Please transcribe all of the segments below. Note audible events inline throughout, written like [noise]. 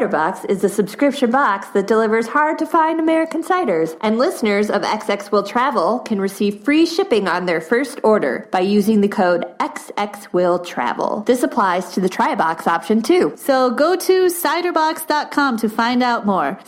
Cider Box is the subscription box that delivers hard to find American ciders. And listeners of XX Will Travel can receive free shipping on their first order by using the code XX Will Travel. This applies to the try box option too. So go to ciderbox.com to find out more.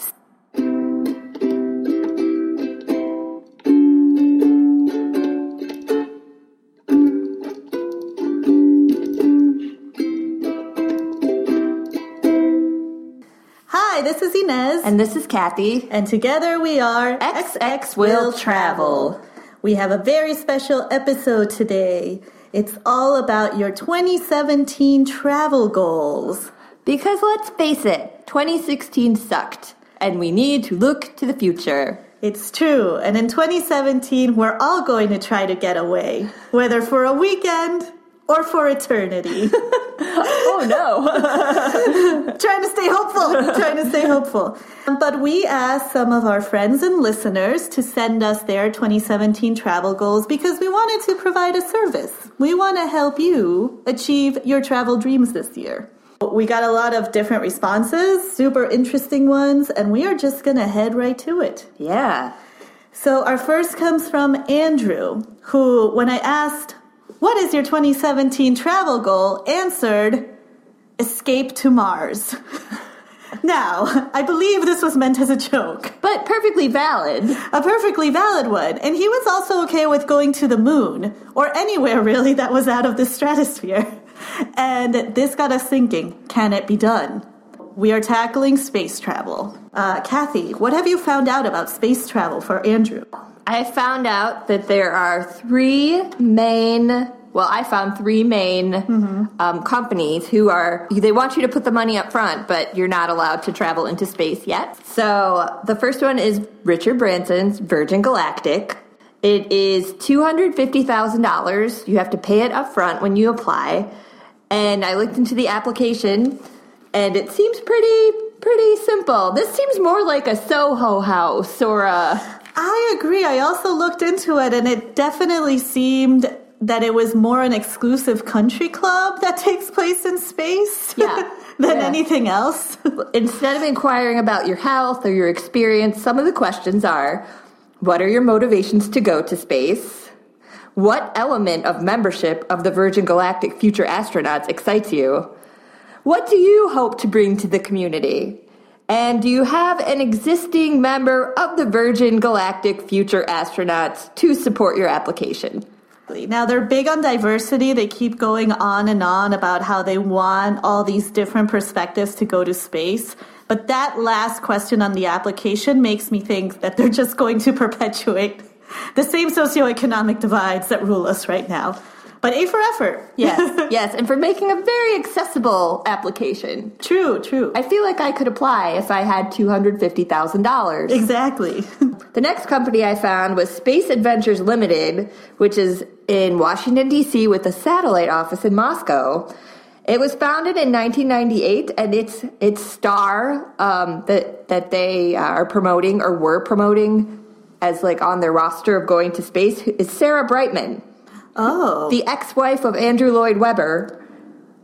Inez. And this is Kathy. And together we are XX Will Travel. We have a very special episode today. It's all about your 2017 travel goals. Because let's face it, 2016 sucked, and we need to look to the future. It's true. And in 2017, we're all going to try to get away, whether for a weekend or for eternity. [laughs] oh no. [laughs] trying to stay hopeful. trying to stay hopeful. Um, but we asked some of our friends and listeners to send us their 2017 travel goals because we wanted to provide a service. We want to help you achieve your travel dreams this year. We got a lot of different responses, super interesting ones, and we are just going to head right to it. Yeah. So, our first comes from Andrew, who, when I asked, What is your 2017 travel goal? answered, Escape to Mars. [laughs] now, I believe this was meant as a joke. But perfectly valid. A perfectly valid one. And he was also okay with going to the moon, or anywhere really that was out of the stratosphere. And this got us thinking can it be done? We are tackling space travel. Uh, Kathy, what have you found out about space travel for Andrew? I found out that there are three main well, I found three main mm-hmm. um, companies who are, they want you to put the money up front, but you're not allowed to travel into space yet. So the first one is Richard Branson's Virgin Galactic. It is $250,000. You have to pay it up front when you apply. And I looked into the application and it seems pretty, pretty simple. This seems more like a Soho house or a. I agree. I also looked into it and it definitely seemed that it was more an exclusive country club that [laughs] takes place in space. [laughs] Yeah. than yeah. anything else. [laughs] Instead of inquiring about your health or your experience, some of the questions are what are your motivations to go to space? What element of membership of the Virgin Galactic future astronauts excites you? What do you hope to bring to the community? And do you have an existing member of the Virgin Galactic future astronauts to support your application? Now they're big on diversity. They keep going on and on about how they want all these different perspectives to go to space. But that last question on the application makes me think that they're just going to [laughs] perpetuate the same socioeconomic divides that rule us right now. But A for effort. Yes, [laughs] yes, and for making a very accessible application. True, true. I feel like I could apply if I had $250,000. Exactly. [laughs] the next company I found was Space Adventures Limited, which is in Washington, D.C., with a satellite office in Moscow. It was founded in 1998, and its its star um, that that they are promoting or were promoting as like on their roster of going to space is Sarah Brightman. Oh. The ex wife of Andrew Lloyd Webber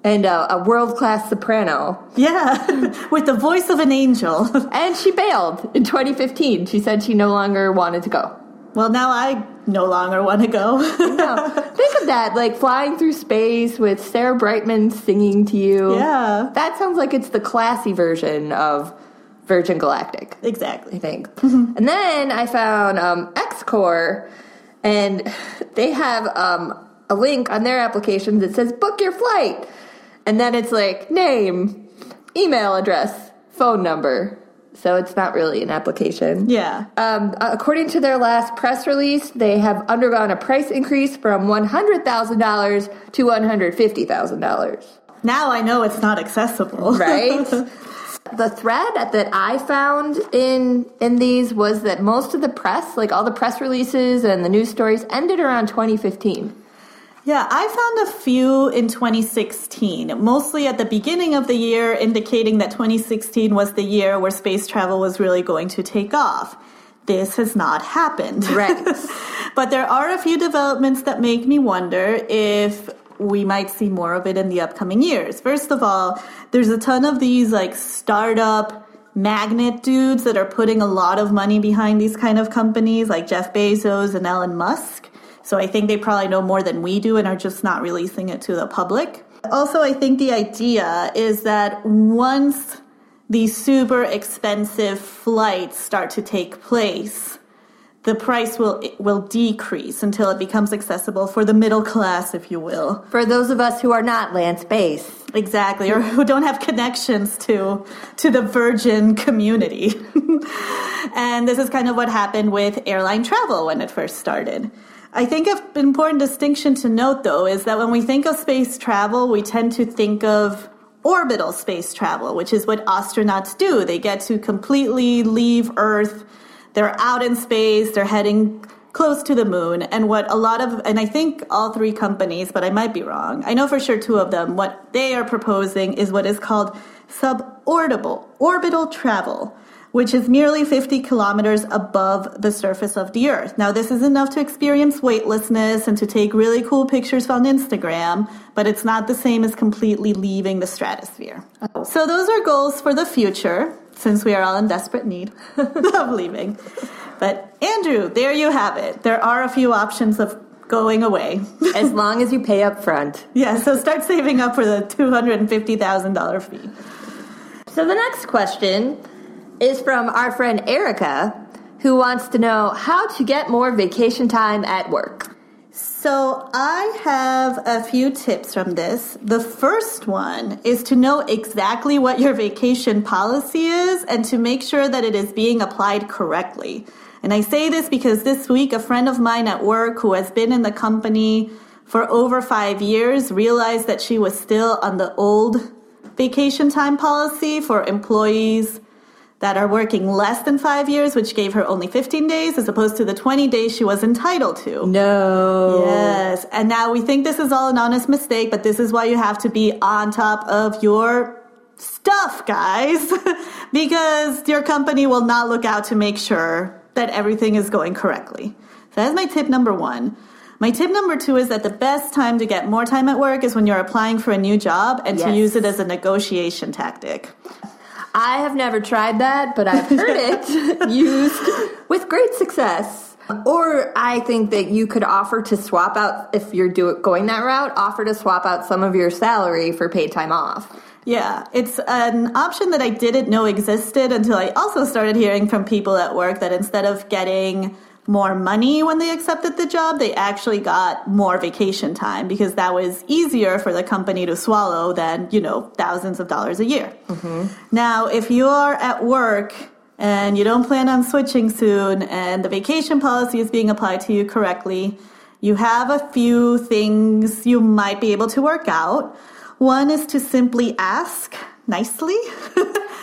and a, a world class soprano. Yeah, [laughs] with the voice of an angel. [laughs] and she bailed in 2015. She said she no longer wanted to go. Well, now I no longer want to go. [laughs] no. Think of that, like flying through space with Sarah Brightman singing to you. Yeah. That sounds like it's the classy version of Virgin Galactic. Exactly. I think. and then I found um, XCOR and they have um, a link on their application that says book your flight. And then it's like name email address phone number. So it's not really an application. Yeah. Um, according to their last press release they have undergone a price increase from $100000 to $150000 now i know it's not accessible. Right [laughs] the thread that I found in in these was that most of the press, like all the press releases and the news stories, ended around 2015. Yeah, I found a few in 2016, mostly at the beginning of the year, indicating that 2016 was the year where space travel was really going to take off. This has not happened. Right. [laughs] but there are a few developments that make me wonder if we might see more of it in the upcoming years. First of all, there's a ton of these like startup magnet dudes that are putting a lot of money behind these kind of companies like Jeff Bezos and Elon Musk. So I think they probably know more than we do and are just not releasing it to the public. Also, I think the idea is that once these super expensive flights start to take place, the price will will decrease until it becomes accessible for the middle class, if you will. For those of us who are not land based. Exactly, or who don't have connections to to the virgin community. [laughs] and this is kind of what happened with airline travel when it first started. I think an important distinction to note though is that when we think of space travel, we tend to think of orbital space travel, which is what astronauts do. They get to completely leave Earth. They're out in space. They're heading close to the moon. And what a lot of, and I think all three companies, but I might be wrong. I know for sure two of them, what they are proposing is what is called suborbital, orbital travel which is merely 50 kilometers above the surface of the Earth. Now, this is enough to experience weightlessness and to take really cool pictures on Instagram, but it's not the same as completely leaving the stratosphere. So, those are goals for the future, since we are all in desperate need [laughs] of leaving. But, Andrew, there you have it. There are a few options of going away. [laughs] as long as you pay up front. Yeah, so start saving up for the $250,000 fee. So, the next question is from our friend Erica, who wants to know how to get more vacation time at work. So, I have a few tips from this. The first one is to know exactly what your vacation policy is and to make sure that it is being applied correctly. And I say this because this week, a friend of mine at work who has been in the company for over five years realized that she was still on the old vacation time policy for employees that are working less than five years, which gave her only 15 days as opposed to the 20 days she was entitled to. No. Yes. And now we think this is all an honest mistake, but this is why you have to be on top of your stuff, guys, [laughs] because your company will not look out to make sure that everything is going correctly. So that's my tip number one. My tip number two is that the best time to get more time at work is when you're applying for a new job and yes. to use it as a negotiation tactic. I have never tried that, but I've heard it [laughs] used with great success. Or I think that you could offer to swap out if you're do, going that route, offer to swap out some of your salary for paid time off. Yeah, it's an option that I didn't know existed until I also started hearing from people at work that instead of getting more money when they accepted the job, they actually got more vacation time because that was easier for the company to swallow than, you know, thousands of dollars a year. Mm-hmm. Now, if you're at work and you don't plan on switching soon and the vacation policy is being applied to you correctly, you have a few things you might be able to work out. One is to simply ask nicely. [laughs]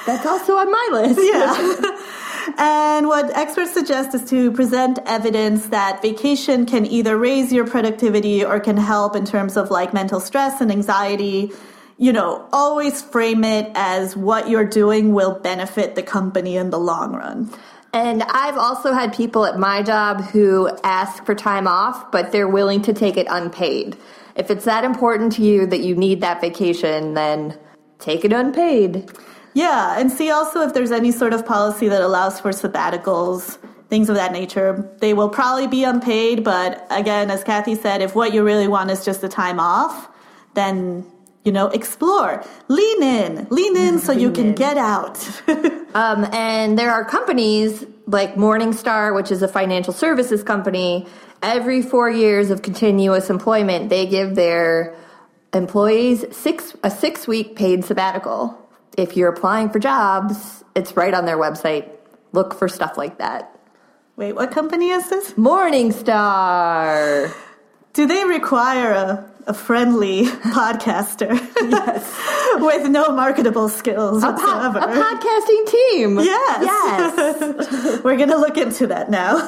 That's also on my list. Yeah. [laughs] [laughs] And what experts suggest is to present evidence that vacation can either raise your productivity or can help in terms of like mental stress and anxiety. You know, always frame it as what you're doing will benefit the company in the long run. And I've also had people at my job who ask for time off, but they're willing to take it unpaid. If it's that important to you that you need that vacation, then take it unpaid. Yeah, and see also if there's any sort of policy that allows for sabbaticals, things of that nature. They will probably be unpaid, but again, as Kathy said, if what you really want is just a time off, then you know, explore, lean in, lean in so lean you can in. get out. [laughs] um, and there are companies like Morningstar, which is a financial services company. Every four years of continuous employment, they give their employees six a six week paid sabbatical if you're applying for jobs, it's right on their website. Look for stuff like that. Wait, what company is this? Morningstar. Do they require a, a friendly [laughs] podcaster? Yes. [laughs] With no marketable skills a whatsoever. Po- a podcasting team. Yes. Yes. [laughs] We're going to look into that now.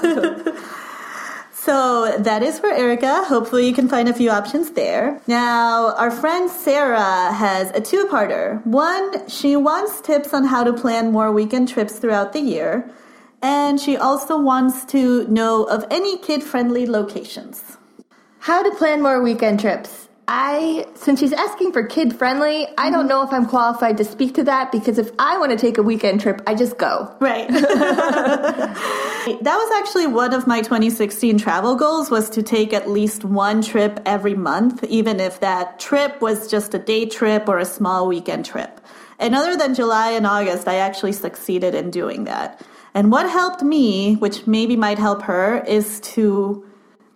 So that is for Erica. Hopefully, you can find a few options there. Now, our friend Sarah has a two parter. One, she wants tips on how to plan more weekend trips throughout the year. And she also wants to know of any kid friendly locations. How to plan more weekend trips. I, since she's asking for kid friendly, I don't mm-hmm. know if I'm qualified to speak to that because if I want to take a weekend trip, I just go. Right. [laughs] [laughs] that was actually one of my 2016 travel goals was to take at least one trip every month, even if that trip was just a day trip or a small weekend trip. And other than July and August, I actually succeeded in doing that. And what helped me, which maybe might help her, is to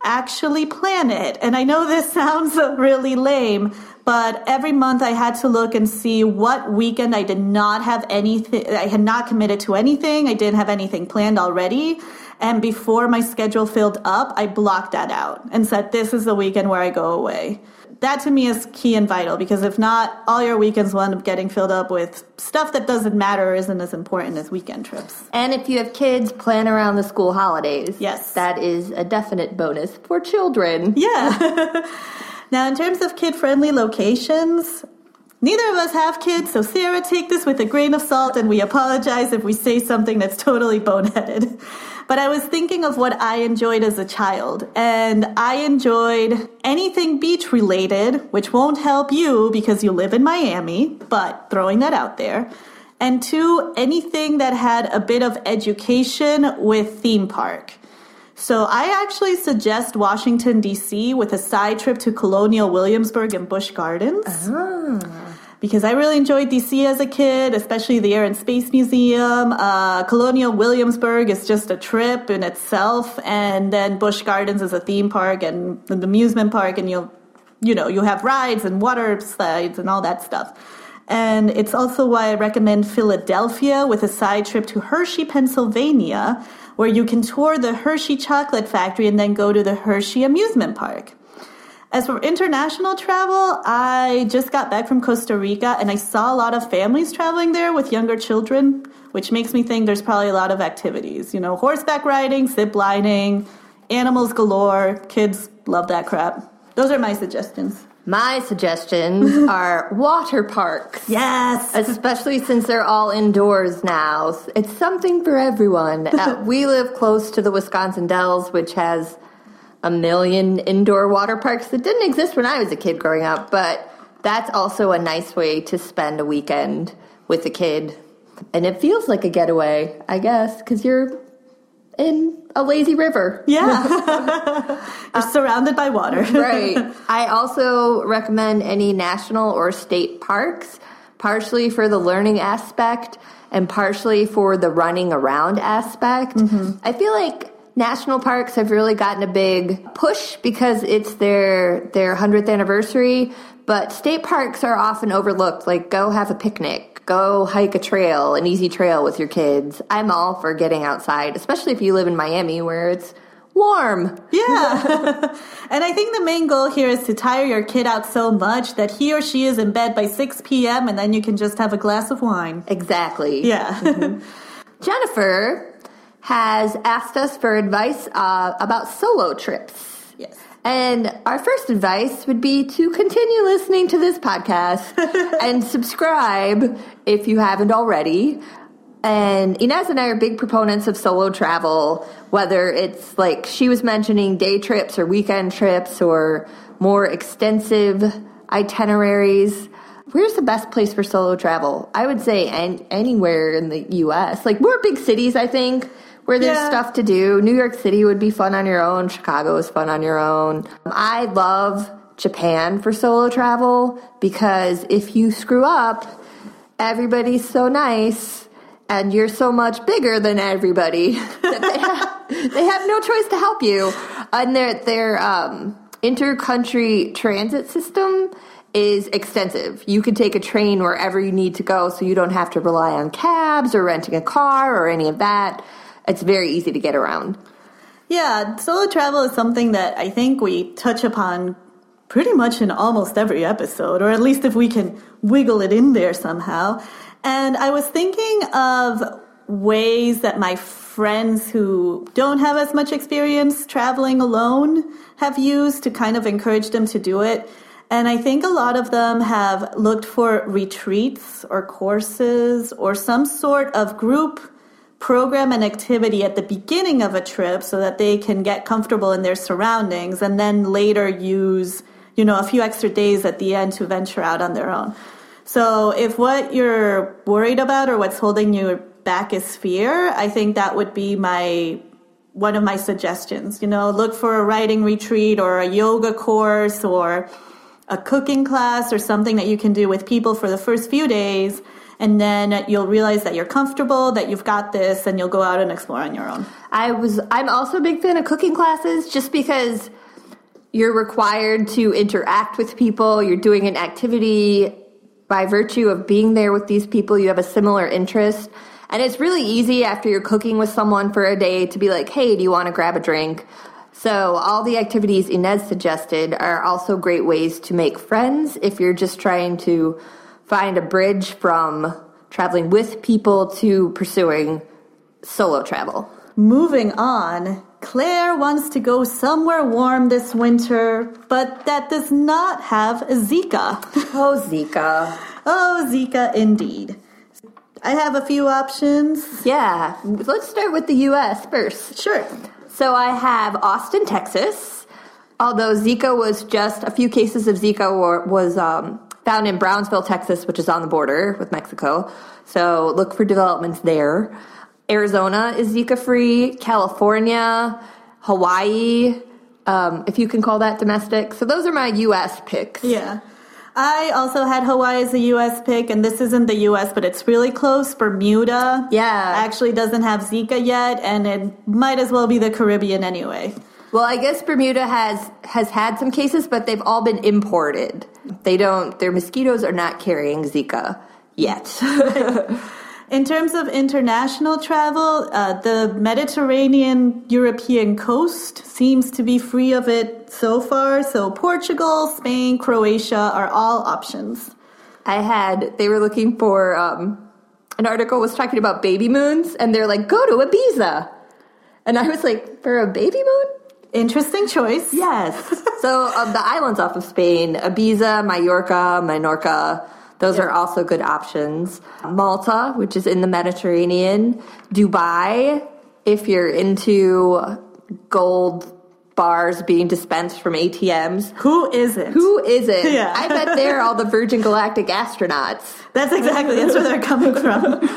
actually plan it. And I know this [laughs] sounds really lame, but every month I had to look and see what weekend I did not have anything, I had not committed to anything, I didn't have anything planned already. And before my schedule filled up, I blocked that out and said, this is the weekend where I go away that to me is key and vital because if not, all your weekends will end up getting filled up with stuff that doesn't matter or isn't as important as weekend trips. And if you have kids, plan around the school holidays. Yes. That is a definite bonus for children. Yeah. [laughs] now, in terms of kid friendly locations, Neither of us have kids, so Sarah, take this with a grain of salt, and we apologize if we say something that's totally boneheaded. [laughs] But I was thinking of what I enjoyed as a child, and I enjoyed anything beach related, which won't help you because you live in Miami, but throwing that out there. And two, anything that had a bit of education with theme park. So I actually suggest Washington, D.C. with a side trip to Colonial Williamsburg and Busch Gardens. Ah because I really enjoyed DC as a kid, especially the Air and Space Museum. Uh, Colonial Williamsburg is just a trip in itself, and then Busch Gardens is a theme park and an amusement park, and you'll, you know, you have rides and water slides and all that stuff. And it's also why I recommend Philadelphia with a side trip to Hershey, Pennsylvania, where you can tour the Hershey Chocolate Factory and then go to the Hershey Amusement Park. As for international travel, I just got back from Costa Rica and I saw a lot of families traveling there with younger children, which makes me think there's probably a lot of activities. You know, horseback riding, zip lining, animals galore. Kids love that crap. Those are my suggestions. My suggestions [laughs] are water parks. Yes. Especially since they're all indoors now. It's something for everyone. [laughs] uh, we live close to the Wisconsin Dells, which has a million indoor water parks that didn't exist when I was a kid growing up, but that's also a nice way to spend a weekend with a kid. And it feels like a getaway, I guess, because you're in a lazy river. Yeah. [laughs] [laughs] you're surrounded by water. [laughs] right. I also recommend any national or state parks, partially for the learning aspect and partially for the running around aspect. Mm-hmm. I feel like national parks have really gotten a big push because it's their their 100th anniversary but state parks are often overlooked. Like go have a picnic go hike a trail an easy trail with your kids. I'm all for getting outside especially if you live in miami where it's warm. Yeah. [laughs] [laughs] And i think the main goal here is to tire your kid out so much that he or she is in bed by 6 p.m and then you can just have a glass of wine. Exactly. Yeah. [laughs] Mm-hmm. jennifer has asked us for advice uh, about solo trips. Yes. And our first advice would be to continue listening to this podcast [laughs] and subscribe if you haven't already. And Inez and I are big proponents of solo travel, whether it's like she was mentioning day trips or weekend trips or more extensive itineraries. Where's the best place for solo travel? I would say an- anywhere in the US. Like more big cities, I think where there's yeah. stuff to do. New York City would be fun on your own. Chicago is fun on your own. I love Japan for solo travel because if you screw up, everybody's so nice and you're so much bigger than everybody [laughs] that they have, they have no choice to help you. And their their um, intercountry transit system is extensive. You can take a train wherever you need to go, so you don't have to rely on cabs or renting a car or any of that it's very easy to get around. Yeah, solo travel is something that I think we touch upon pretty much in almost every episode, or at least if we can wiggle it in there somehow. And I was thinking of ways that my friends who don't have as much experience traveling alone have used to kind of encourage them to do it. And I think a lot of them have looked for retreats or courses or some sort of group program an activity at the beginning of a trip so that they can get comfortable in their surroundings and then later use you know, a few extra days at the end to venture out on their own. So if what you're worried about or what's holding you back is fear, I think that would be my one of my suggestions. You know, look for a writing retreat or a yoga course or a cooking class or something that you can do with people for the first few days. And then you'll realize that you're comfortable, that you've got this, and you'll go out and explore on your own. I was, I'm also a big fan of cooking classes just because you're required to interact with people. You're doing an activity by virtue of being there with these people. You have a similar interest. And it's really easy after you're cooking with someone for a day to be like, hey, do you want to grab a drink? So, all the activities Inez suggested are also great ways to make friends if you're just trying to find a bridge from traveling with people to pursuing solo travel. Moving on, Claire wants to go somewhere warm this winter, but that does not have Zika. [laughs] Oh, Zika. oh, Zika indeed. I have a few options. Yeah, let's start with the US first. Sure. So I have Austin, Texas. Although Zika was just a few cases of Zika was um, found in Brownsville, Texas, which is on the border with Mexico. So look for developments there. Arizona is Zika free. California, Hawaii, um, if you can call that domestic. So those are my U.S. picks. Yeah. I also had Hawaii as a U.S. pick, and this isn't the U.S., but it's really close. Bermuda, yeah, actually doesn't have Zika yet, and it might as well be the Caribbean anyway. Well, I guess Bermuda has has had some cases, but they've all been imported. They don't. Their mosquitoes are not carrying Zika yet. [laughs] In terms of international travel, uh, the Mediterranean European coast seems to be free of it so far. So Portugal, Spain, Croatia are all options. I had, they were looking for, um, an article was talking about baby moons, and they're like, go to Ibiza. And I was like, for a baby moon? Interesting choice. Yes. [laughs] so um, the islands off of Spain, Ibiza, Mallorca, Menorca, those are also good options. Malta, which is in the Mediterranean. Dubai, if you're into gold bars being dispensed from ATMs. Who isn't? Who isn't? [laughs] Yeah. I bet they're all the Virgin Galactic astronauts. That's exactly that's where they're coming from.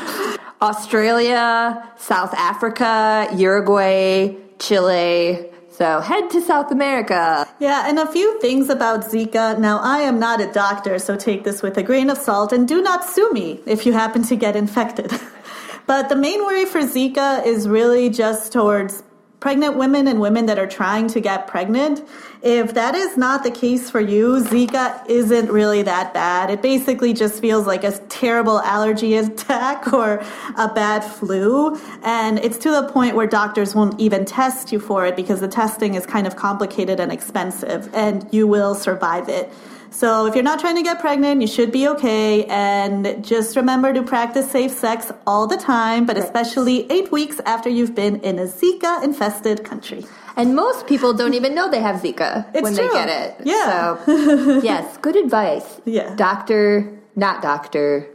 Australia, South Africa, Uruguay, Chile, so head to South America. Yeah, and a few things about Zika. Now, I am not a doctor, so take this with a grain of salt and do not sue me if you happen to get infected. [laughs] but the main worry for Zika is really just towards pregnant women and women that are trying to get pregnant. If that is not the case for you, Zika isn't really that bad. It basically just feels like a terrible allergy attack [laughs] or a bad flu. And it's to the point where doctors won't even test you for it because the testing is kind of complicated and expensive and you will survive it. So if you're not trying to get pregnant, you should be okay. And just remember to practice safe sex all the time, but especially eight weeks after you've been in a Zika infested country. And most people don't even know they have Zika it's when true. they get it. Yeah. So, [laughs] yes, good advice. Yeah. Doctor, not doctor,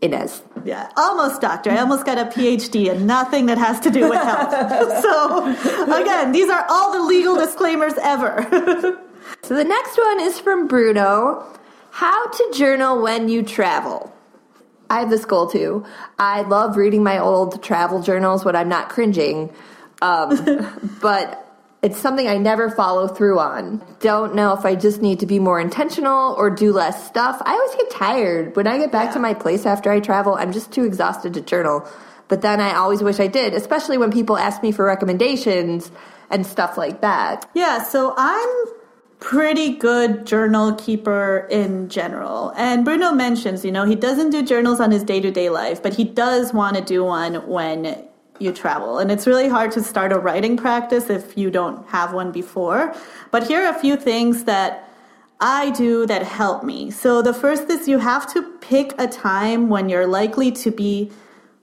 Inez. Yeah, almost doctor. I almost got a PhD in nothing that has to do with health. [laughs] so, again, these are all the legal disclaimers ever. [laughs] So the next one is from Bruno. How to journal when you travel. I have this goal too. I love reading my old travel journals when I'm not cringing, um, but it's something I never follow through on. Don't know if I just need to be more intentional or do less stuff. I always get tired when I get back yeah. to my place after I travel. I'm just too exhausted to journal. But then I always wish I did, especially when people ask me for recommendations and stuff like that. Yeah, so I'm pretty good journal keeper in general. And Bruno mentions, you know, he doesn't do journals on his day to day life, but he does want to do one when you travel. And it's really hard to start a writing practice if you don't have one before. But here are a few things that I do that help me. So the first is you have to pick a time when you're likely to be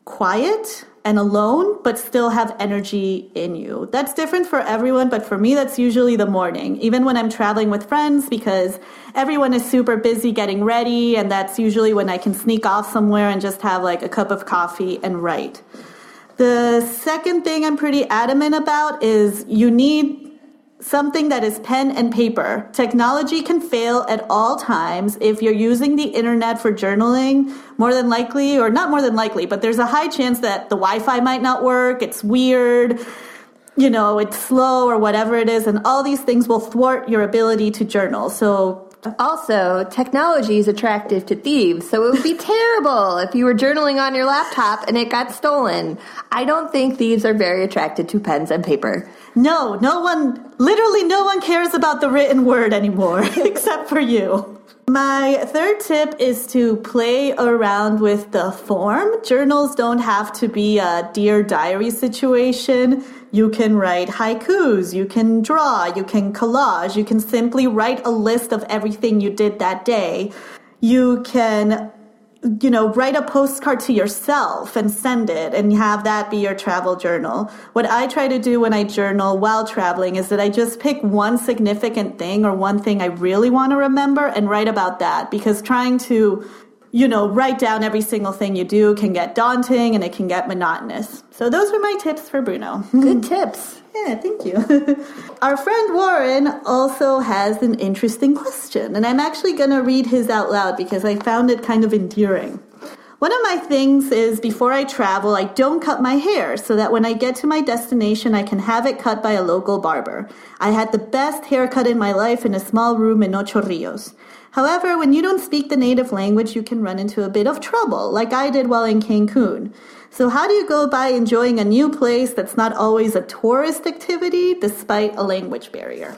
quiet and alone, but still have energy in you. That's different for everyone, but for me, that's usually the morning, even when I'm traveling with friends, because everyone is super busy getting ready, and that's usually when I can sneak off somewhere and just have like a cup of coffee and write. The second thing I'm pretty adamant about is you need something that is pen and paper. Technology can fail at all times. If you're using the internet for journaling, more than likely, or not more than likely, but there's a high chance that the Wi Fi might not work, it's weird, you know, it's slow or whatever it is, and all these things will thwart your ability to journal. So Also, technology is attractive to thieves, so it would be [laughs] terrible if you were journaling on your laptop and it got stolen. I don't think thieves are very attracted to pens and paper. No, no one, literally no one cares about the written word anymore, [laughs] except for you. My third tip is to play around with the form. Journals don't have to be a dear diary situation. You can write haikus, you can draw, you can collage, you can simply write a list of everything you did that day. You can you know, write a postcard to yourself and send it and have that be your travel journal. What I try to do when I journal while traveling is that I just pick one significant thing or one thing I really want to remember and write about that because trying to, you know, write down every single thing you do can get daunting and it can get monotonous. So those are my tips for Bruno. [laughs] Good tips. Yeah, thank you. [laughs] Our friend Warren also has an interesting question, and I'm actually going to read his out loud because I found it kind of endearing. One of my things is before I travel, I don't cut my hair so that when I get to my destination, I can have it cut by a local barber. I had the best haircut in my life in a small room in Ocho Rios. However, when you don't speak the native language, you can run into a bit of trouble, like I did while in Cancun. So, how do you go by enjoying a new place that's not always a tourist activity despite a language barrier?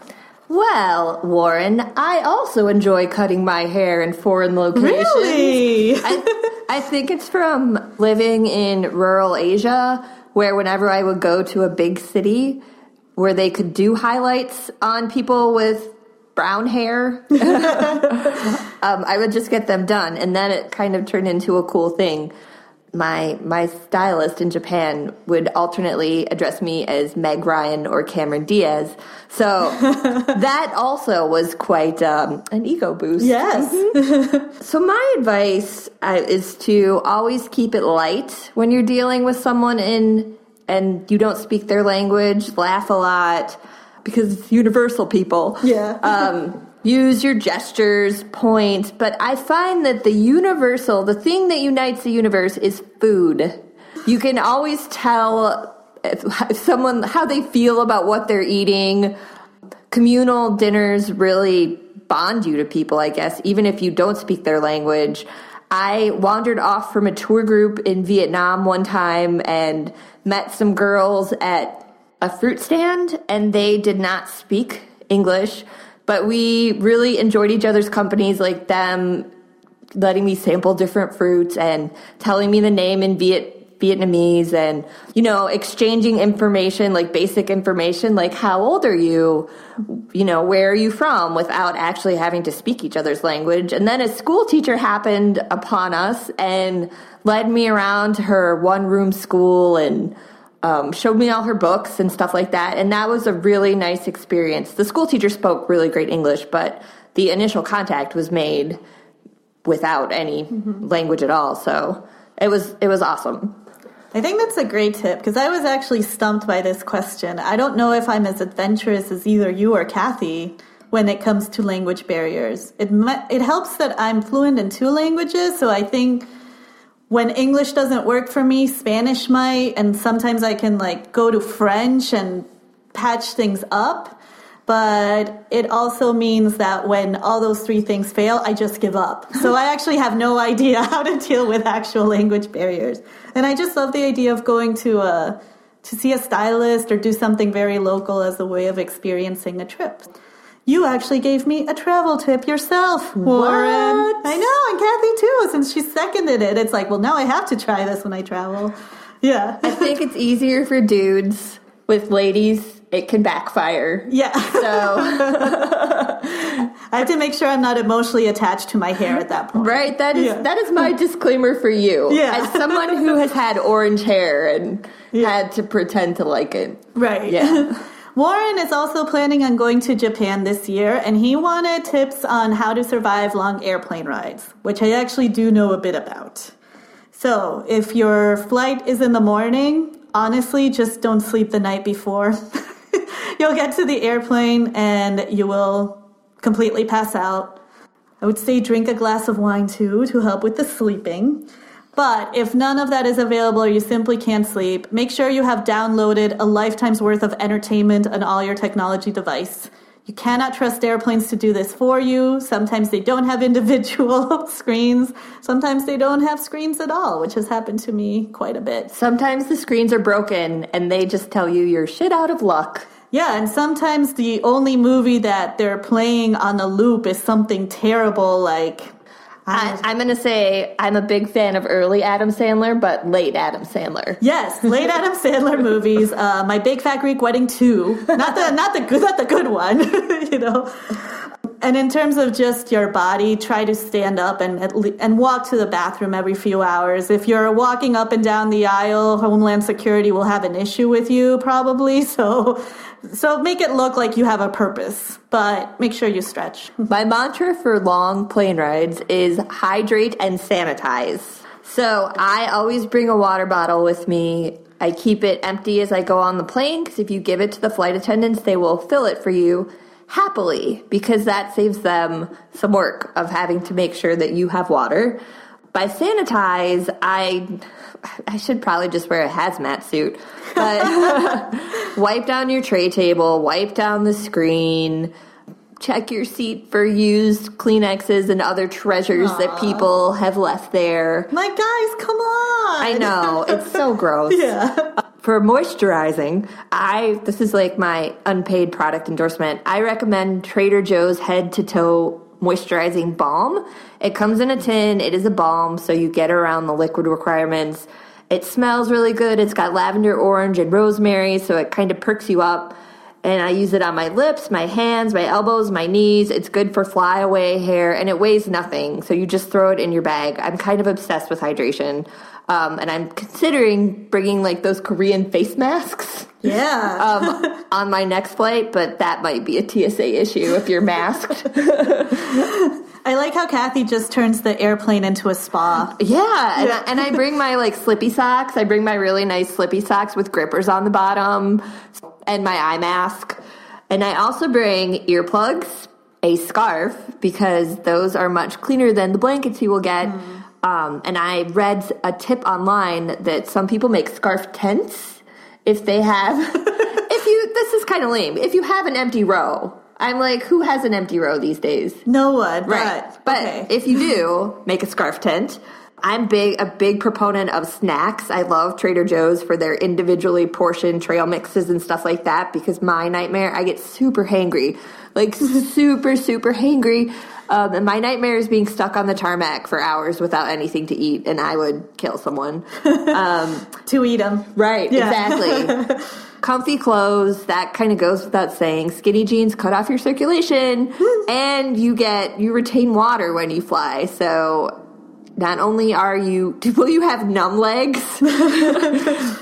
Well, Warren, I also enjoy cutting my hair in foreign locations. Really? I, I think it's from living in rural Asia, where whenever I would go to a big city where they could do highlights on people with brown hair, [laughs] um, I would just get them done. And then it kind of turned into a cool thing my my stylist in Japan would alternately address me as Meg Ryan or Cameron Diaz. So [laughs] that also was quite um, an ego boost. Yes. Mm-hmm. [laughs] so my advice uh, is to always keep it light when you're dealing with someone in and you don't speak their language. Laugh a lot because it's universal people. Yeah. [laughs] um, use your gestures, point, but I find that the universal, the thing that unites the universe is food. You can always tell if, if someone how they feel about what they're eating. Communal dinners really bond you to people, I guess, even if you don't speak their language. I wandered off from a tour group in Vietnam one time and met some girls at a fruit stand and they did not speak English but we really enjoyed each other's companies, like them letting me sample different fruits and telling me the name in Viet Vietnamese and you know exchanging information like basic information like how old are you? You know where are you from? without actually having to speak each other's language. And then a school teacher happened upon us and led me around her one room school and um, showed me all her books and stuff like that. And that was a really nice experience. The school teacher spoke really great English, but the initial contact was made without any mm-hmm. language at all. So it was it was awesome. I think that's a great tip because I was actually stumped by this question. I don't know if I'm as adventurous as either you or Kathy when it comes to language barriers. It it helps that I'm fluent in two languages, so I think when English doesn't work for me, Spanish might, and sometimes I can like go to French and patch things up. But it also means that when all those three things fail, I just give up. [laughs] So I actually have no idea [laughs] how to deal with actual language barriers. And I just love the idea of going to a to see a stylist or do something very local as a way of experiencing a trip. You actually gave me a travel tip yourself, Warren. What? I know, and Kathy too, since she seconded it. It's like, well, now I have to try this when I travel. Yeah. I think it's easier for dudes. With ladies, it can backfire. Yeah. So [laughs] I have to make sure I'm not emotionally attached to my hair at that point. Right. That is yeah. that is my disclaimer for you. Yeah. As someone who has had orange hair and yeah. had to pretend to like it. Right. Yeah. [laughs] Warren is also planning on going to Japan this year, and he wanted tips on how to survive long airplane rides, which I actually do know a bit about. So, if your flight is in the morning, honestly, just don't sleep the night before. [laughs] You'll get to the airplane and you will completely pass out. I would say drink a glass of wine too to help with the sleeping. But if none of that is available or you simply can't sleep, make sure you have downloaded a lifetime's worth of entertainment on all your technology device. You cannot trust airplanes to do this for you. Sometimes they don't have [laughs] individual screens. Sometimes they don't have screens at all, which has happened to me quite a bit. Sometimes the screens are broken and they just tell you you're shit out of luck. Yeah, and sometimes the only movie that they're playing on a loop is something terrible like I, I'm going to say I'm a big fan of early Adam Sandler, but late Adam Sandler. Yes, late Adam Sandler [laughs] movies. Uh, My Big Fat Greek Wedding two, not the not the good not the good one, [laughs] you know. And in terms of just your body, try to stand up and and walk to the bathroom every few hours. If you're walking up and down the aisle, Homeland Security will have an issue with you probably. [laughs] So so make it look like you have a purpose, but make sure you stretch. [laughs] My mantra for long plane rides is hydrate and sanitize. So I always bring a water bottle with me. I keep it empty as I go on the plane because if you give it to the flight attendants, they will fill it for you happily because that saves them some work of having to make sure that you have water. By sanitize, I I should probably just wear a hazmat suit, but [laughs] wipe down your tray table, wipe down the screen, check your seat for used Kleenexes and other treasures Aww. that people have left there. My guys, come on! I know it's so [laughs] gross. yeah. For moisturizing, I this is like my unpaid product endorsement. I recommend Trader Joe's head to toe moisturizing balm. It comes in a tin. It is a balm, so you get around the liquid requirements. It smells really good. It's got lavender, orange, and rosemary, so it kind of perks you up. And I use it on my lips, my hands, my elbows, my knees. It's good for flyaway hair, and it weighs nothing. So you just throw it in your bag. I'm kind of obsessed with hydration. Um, and I'm considering bringing like those Korean face masks. Yeah. um, [laughs] on my next flight, but that might be a TSA issue if you're masked. [laughs] I like how Kathy just turns the airplane into a spa. Yeah, and, yeah. I, and I bring my like slippy socks. I bring my really nice slippy socks with grippers on the bottom and my eye mask. And I also bring earplugs, a scarf, because those are much cleaner than the blankets you will get. Mm. Um, and I read a tip online that some people make scarf tents if they have, [laughs] if you, this is kind of lame, if you have an empty row. I'm like, who has an empty row these days? No one. Right. But, but okay. if you do, make a scarf tent. I'm big a big proponent of snacks. I love Trader Joe's for their individually portioned trail mixes and stuff like that because my nightmare, I get super hangry. Like [laughs] super, super hangry um, and my nightmare is being stuck on the tarmac for hours without anything to eat, and I would kill someone. [laughs] Um, to eat them. Right, yeah. exactly. [laughs] Comfy clothes, that kind of goes without saying. Skinny jeans cut off your circulation, and you get, you retain water when you fly. So not only are you [laughs] will you have numb legs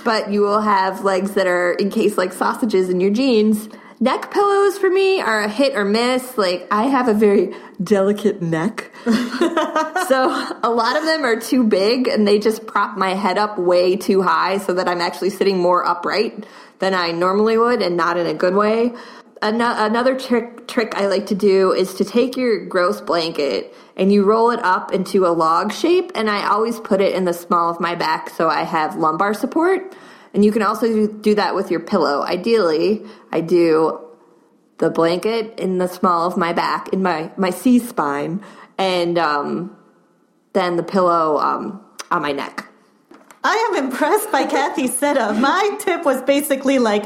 but you will have legs that are encased like sausages in your jeans neck pillows for me are a hit or miss. Like I have a very delicate neck. [laughs] so a lot of them are too big and they just prop my head up way too high so that I'm actually sitting more upright than I normally would and not in a good way. Another trick trick I like to do is to take your gross blanket and you roll it up into a log shape and I always put it in the small of my back so I have lumbar support. And you can also do that with your pillow. Ideally, I do the blanket in the small of my back, in my, my C spine, and um, then the pillow um, on my neck. I am impressed by Kathy's setup. My tip was basically like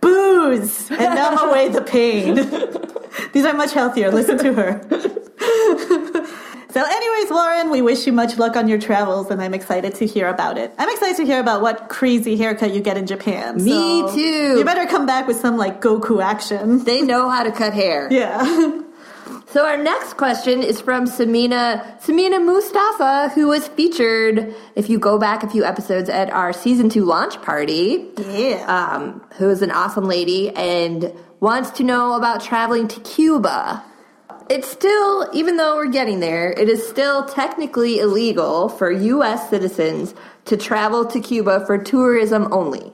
booze and numb away the pain. [laughs] These are much healthier. Listen to her. [laughs] So, anyways, Lauren, we wish you much luck on your travels, and I'm excited to hear about it. I'm excited to hear about what crazy haircut you get in Japan. Me so too. You better come back with some like Goku action. They know how to cut hair. [laughs] Yeah. So our next question is from Samina Samina Mustafa, who was featured, if you go back a few episodes, at our season two launch party. Yeah. Um, who is an awesome lady and wants to know about traveling to Cuba it's still, even though we're getting there, it is still technically illegal for U.S. citizens to travel to Cuba for tourism only.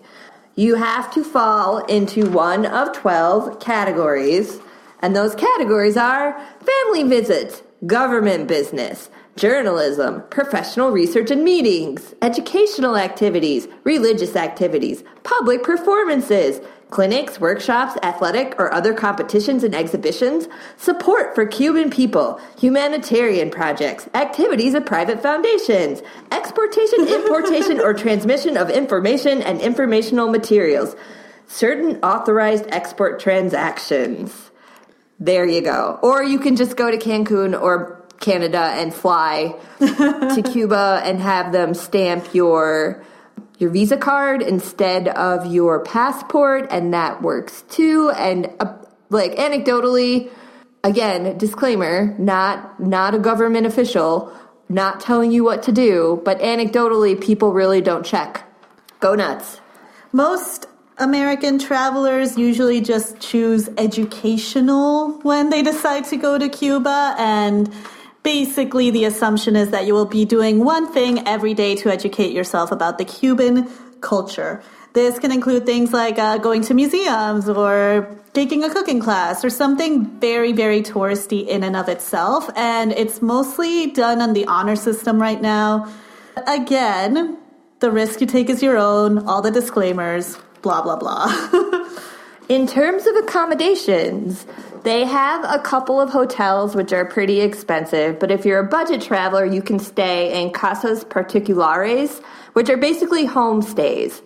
You have to fall into one of 12 categories, and those categories are family visits, government business, journalism, professional research and meetings, educational activities, religious activities, public performances, clinics, workshops, athletic or other competitions and exhibitions, support for Cuban people, humanitarian projects, activities of private foundations, exportation, [laughs] importation, or transmission of information and informational materials, certain authorized export transactions. There you go. Or you can just go to Cancun or Canada and fly to [laughs] Cuba and have them stamp your your visa card instead of your passport and that works too. And uh, like anecdotally again disclaimer not not a government official not telling you what to do but anecdotally people really don't check. Go nuts. Most American travelers usually just choose educational when they decide to go to Cuba and basically the assumption is that you will be doing one thing every day to educate yourself about the Cuban culture. This can include things like uh, going to museums or taking a cooking class or something very, very touristy in and of itself. And it's mostly done on the honor system right now. Again, the risk you take is your own, all the disclaimers, blah, blah, blah. [laughs] In terms of accommodations, they have a couple of hotels which are pretty expensive, but if you're a budget traveler, you can stay in casas particulares, which are basically homestays.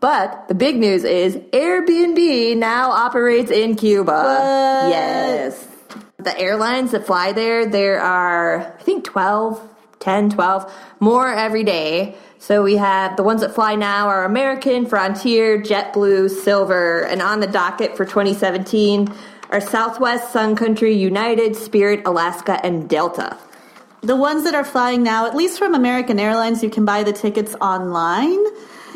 But the big news is Airbnb now operates in Cuba. What? Yes. The airlines that fly there, there are, I think, 12, 10, 12 more every day. So we have the ones that fly now are American, Frontier, JetBlue, Silver, and on the docket for 2017 are Southwest, Sun Country, United, Spirit, Alaska, and Delta. the ones that are flying now, at least from American Airlines, you can buy the tickets online.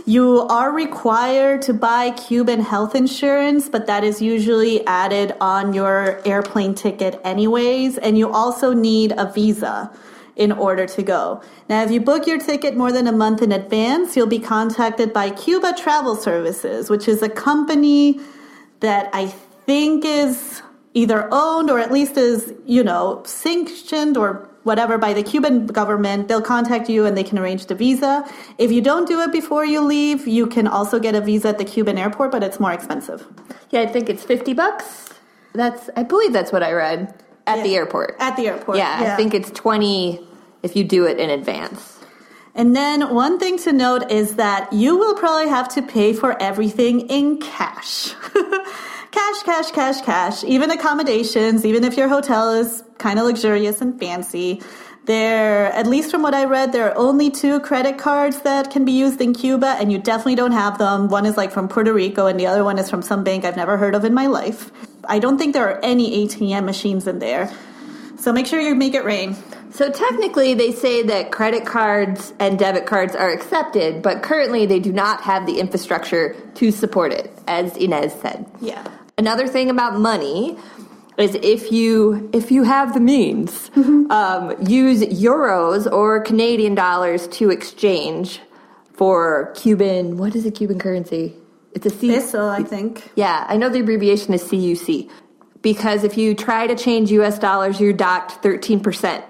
You are required to buy Cuban health insurance, but that is usually added on your airplane ticket anyways. And you also need a visa in order to go. Now, if you book your ticket more than a month in advance, you'll be contacted by Cuba Travel Services, which is a company that I think is either owned or at least is, you know, sanctioned or whatever by the Cuban government. They'll contact you and they can arrange the visa. If you don't do it before you leave, you can also get a visa at the Cuban airport, but it's more expensive. Yeah, I think it's 50 bucks. That's, I believe that's what I read at the airport. At the airport. yeah, I think it's 20 if you do it in advance. And then one thing to note is that you will probably have to pay for everything in cash. [laughs] cash, cash, cash, cash. Even accommodations, even if your hotel is kind of luxurious and fancy. There, at least from what I read, there are only two credit cards that can be used in Cuba, and you definitely don't have them. One is like from Puerto Rico, and the other one is from some bank I've never heard of in my life. I don't think there are any ATM machines in there. So make sure you make it rain. So technically, they say that credit cards and debit cards are accepted, but currently they do not have the infrastructure to support it, as Inez said. Yeah. Another thing about money is if you if you have the means, um, use euros or Canadian dollars to exchange for Cuban. What is a Cuban currency? It's a C. Peso, I think. Yeah, I know the abbreviation is CUC. Because if you try to change US dollars, you're docked 13%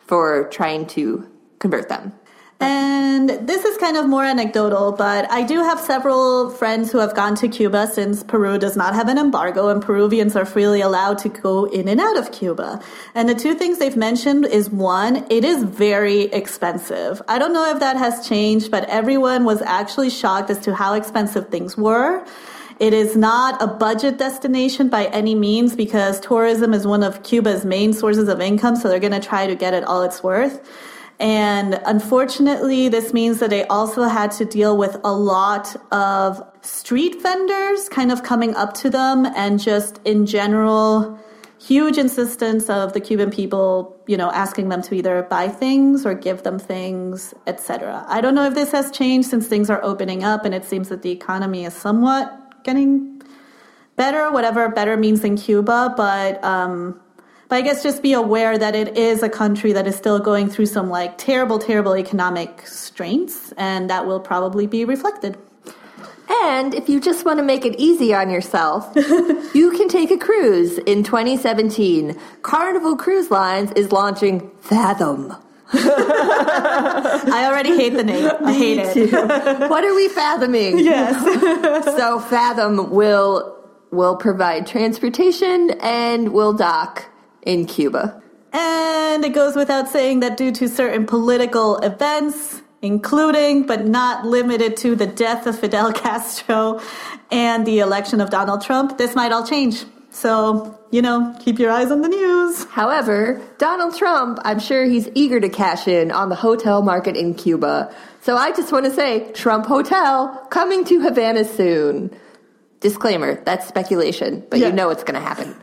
for trying to convert them. And this is kind of more anecdotal, but I do have several friends who have gone to Cuba since Peru does not have an embargo and Peruvians are freely allowed to go in and out of Cuba. And the two things they've mentioned is one, it is very expensive. I don't know if that has changed, but everyone was actually shocked as to how expensive things were. It is not a budget destination by any means because tourism is one of Cuba's main sources of income, so they're going to try to get it all it's worth. And unfortunately, this means that they also had to deal with a lot of street vendors kind of coming up to them and just in general, huge insistence of the Cuban people, you know, asking them to either buy things or give them things, etc. I don't know if this has changed since things are opening up and it seems that the economy is somewhat getting better, whatever better means in Cuba, but um but I guess just be aware that it is a country that is still going through some like terrible, terrible economic strains, and that will probably be reflected. And if you just want to make it easy on yourself, [laughs] you can take a cruise in 2017. Carnival Cruise Lines is launching Fathom. [laughs] I already hate the name. I hate it. what are we fathoming? Yes. [laughs] so Fathom will will provide transportation and will dock in Cuba. And it goes without saying that due to certain political events, including but not limited to the death of Fidel [laughs] Castro and the election of Donald Trump, this might all change. So, you know, keep your eyes on the news. However, Donald Trump, I'm sure he's eager to cash in on the hotel market in Cuba. So I just want to say Trump Hotel coming to Havana soon. Disclaimer, that's speculation, but Yeah. you know it's going to happen.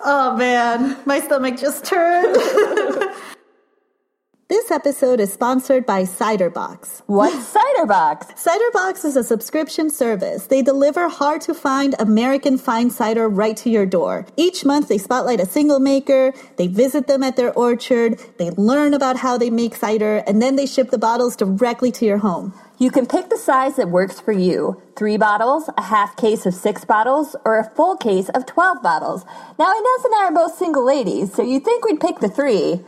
Oh man, my stomach just turned. [laughs] this episode is sponsored by Cidrbox. What's [laughs] Cidrbox? Cidrbox is a subscription service. They deliver hard to find American fine cider right to your door. Each month they spotlight a single maker, they visit them at their orchard, they learn about how they make cider, and then they ship the bottles directly to your home. You can pick the size that works for you. Three bottles, a half case of six bottles, or a full case of 12 bottles. Now, Inez and I are both single ladies, so you'd think we'd pick the three.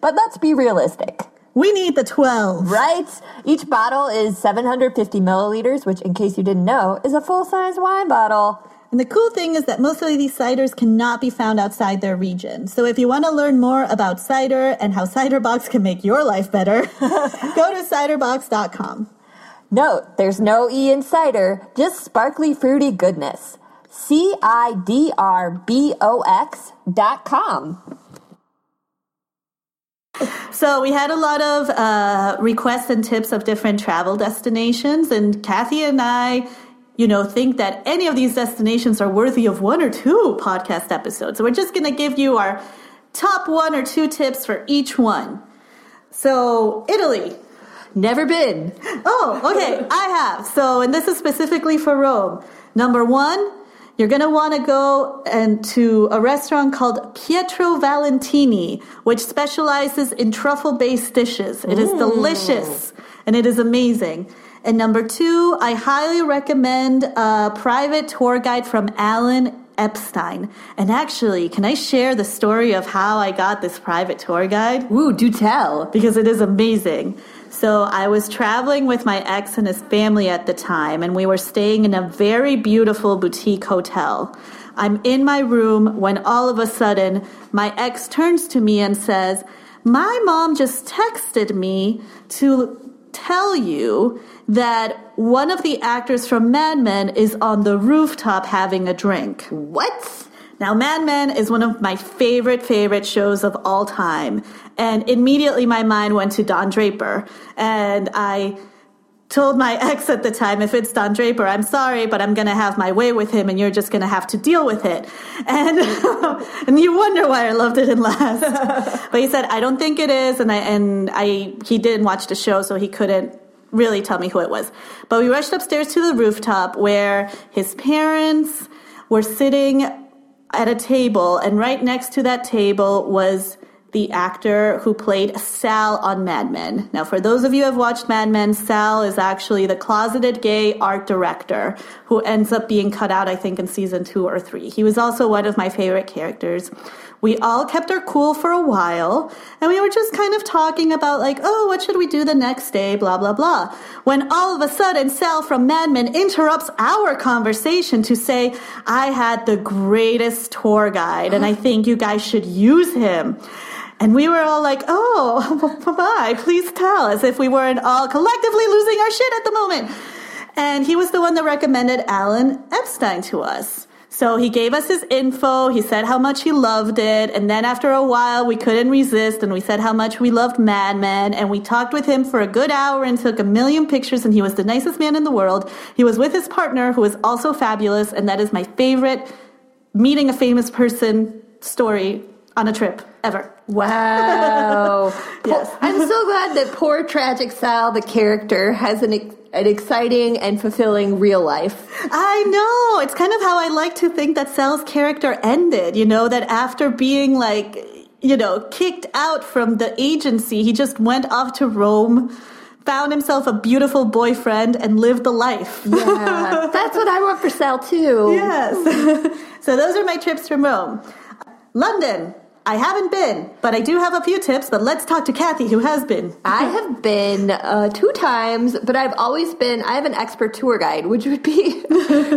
But let's be realistic. We need the 12. Right? Each bottle is 750 milliliters, which, in case you didn't know, is a full size wine bottle. And the cool thing is that most of these ciders cannot be found outside their region. So if you want to learn more about cider and how Cidrbox can make your life better, [laughs] go to cidrbox.com. Note, there's no E in cider, just sparkly fruity goodness. C I D R B O X dot com. So we had a lot of uh, requests and tips of different travel destinations, and Kathy and I, you know, think that any of these destinations are worthy of one or two podcast episodes. So we're just going to give you our top one or two tips for each one. So Italy. Never been. Oh, okay, I have. So, and this is specifically for Rome. Number one, you're going to want to go and to a restaurant called Pietro Valentini, which specializes in truffle-based dishes. It is delicious and it is amazing. And number two, I highly recommend a private tour guide from Alan Epstein. And actually, can I share the story of how I got this private tour guide? Ooh, do tell. because it is amazing. So I was traveling with my ex and his family at the time, and we were staying in a very beautiful boutique hotel. I'm in my room when all of a sudden my ex turns to me and says, My mom just texted me to tell you that one of the actors from Mad Men is on the rooftop having a drink. What? Now, Mad Men is one of my favorite, favorite shows of all time. And immediately my mind went to Don Draper. And I told my [laughs] ex at the time, if it's Don Draper, I'm sorry, but I'm going to have my way with him and you're just going to have to deal with it. [laughs] And, and you wonder why I loved it in last. [laughs] but he said, I don't think it is. And I, and I, he didn't watch the show, so he couldn't really tell me who it was. But we rushed upstairs to the rooftop where his parents were sitting at a table, and right next to that table was the actor who played Sal on Mad Men. Now, for those of you who have watched Mad Men, Sal is actually the closeted gay art director who ends up being cut out, I think, in season two or three. He was also one of my favorite characters. We all kept our cool for a while, and we were just kind of talking about, like, oh, what should we do the next day, blah, blah, blah. When all of a sudden, Sal from Mad Men interrupts our conversation to say, I had the greatest tour guide, and I think you guys should use him. And we were all like, oh, [laughs] bye, please tell, as if we weren't all collectively losing our shit at the moment. And he was the one that recommended Alan Epstein to us. So he gave us his info. He said how much he loved it. And then after a while, we couldn't resist. And we said how much we loved Mad Men. And we talked with him for a good hour and took a million pictures. And he was the nicest man in the world. He was with his partner, who is also fabulous. And that is my favorite meeting a famous person story on a trip ever. Wow. [laughs] Yes. I'm so glad that poor tragic Sal, the character, has an, ex- an exciting and fulfilling real life. I know. It's kind of how I like to think that Sal's character ended, you know, that after being like, you know, kicked out from the agency, he just went off to Rome, found himself a beautiful boyfriend and lived the life. Yeah, that's what I want for Sal too. Yes. [laughs] so those are my trips from Rome. London. I haven't been, but I do have a few tips. But let's talk to Kathy, who has been. [laughs] I have been uh, two times, but I've always been. I have an expert tour guide, which would be, [laughs]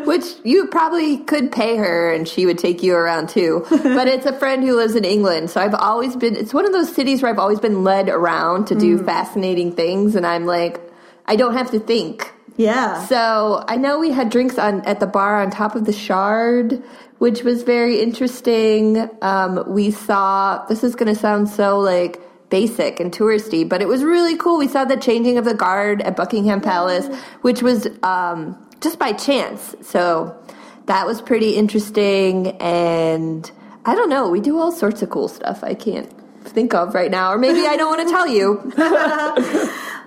which you probably could pay her, and she would take you around too. [laughs] But it's a friend who lives in England, so I've always been. It's one of those cities where I've always been led around to do fascinating things, and I'm like, I don't have to think. Yeah. So I know we had drinks on at the bar on top of the Shard, which was very interesting. Um, we saw this is going to sound so like basic and touristy, but it was really cool. We saw the changing of the guard at Buckingham Palace, which was um, just by chance. So that was pretty interesting, and I don't know. We do all sorts of cool stuff. I can't think of right now, or maybe I don't want to tell you. [laughs] [laughs]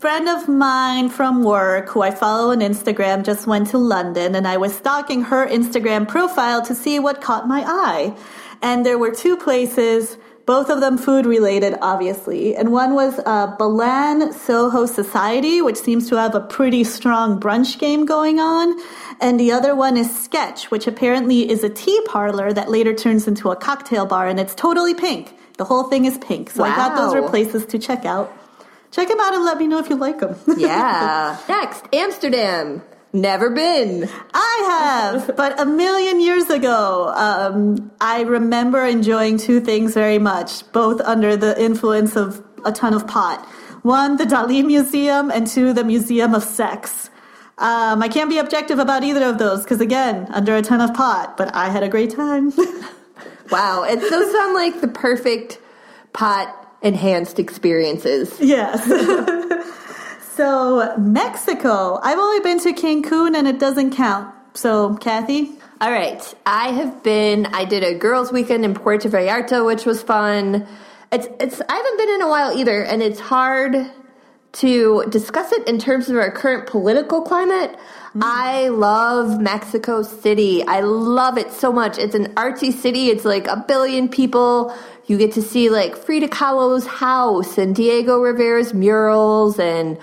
friend of mine from work who I follow on Instagram just went to London and I was stalking her Instagram profile to see what caught my eye. And there were two places, both of them food related, obviously. And one was uh, Balans Soho Society, which seems to have a pretty strong brunch game going on. And the other one is Sketch, which apparently is a tea parlor that later turns into a cocktail bar and it's totally pink. The whole thing is pink. So I thought those were places to check out. Check them out and let me know if you like them. [laughs] yeah. Next, Amsterdam. Never been. I have, [laughs] but a million years ago, um, I remember enjoying two things very much, both under the influence of a ton of pot. One, the Dali Museum, and two, the Museum of Sex. Um, I can't be objective about either of those because, again, under a ton of pot, but I had a great time. [laughs] Wow. And those sound like the perfect pot enhanced experiences. yes. [laughs] so, Mexico. I've only been to Cancun and it doesn't count. So, Kathy? All right. I have been, I did a girls' weekend in Puerto Vallarta, which was fun. It's, it's, I haven't been in a while either, and it's hard to discuss it in terms of our current political climate. Mm. I love Mexico City. I love it so much. It's an artsy city. It's like a billion people. You get to see like Frida Kahlo's house and Diego Rivera's murals and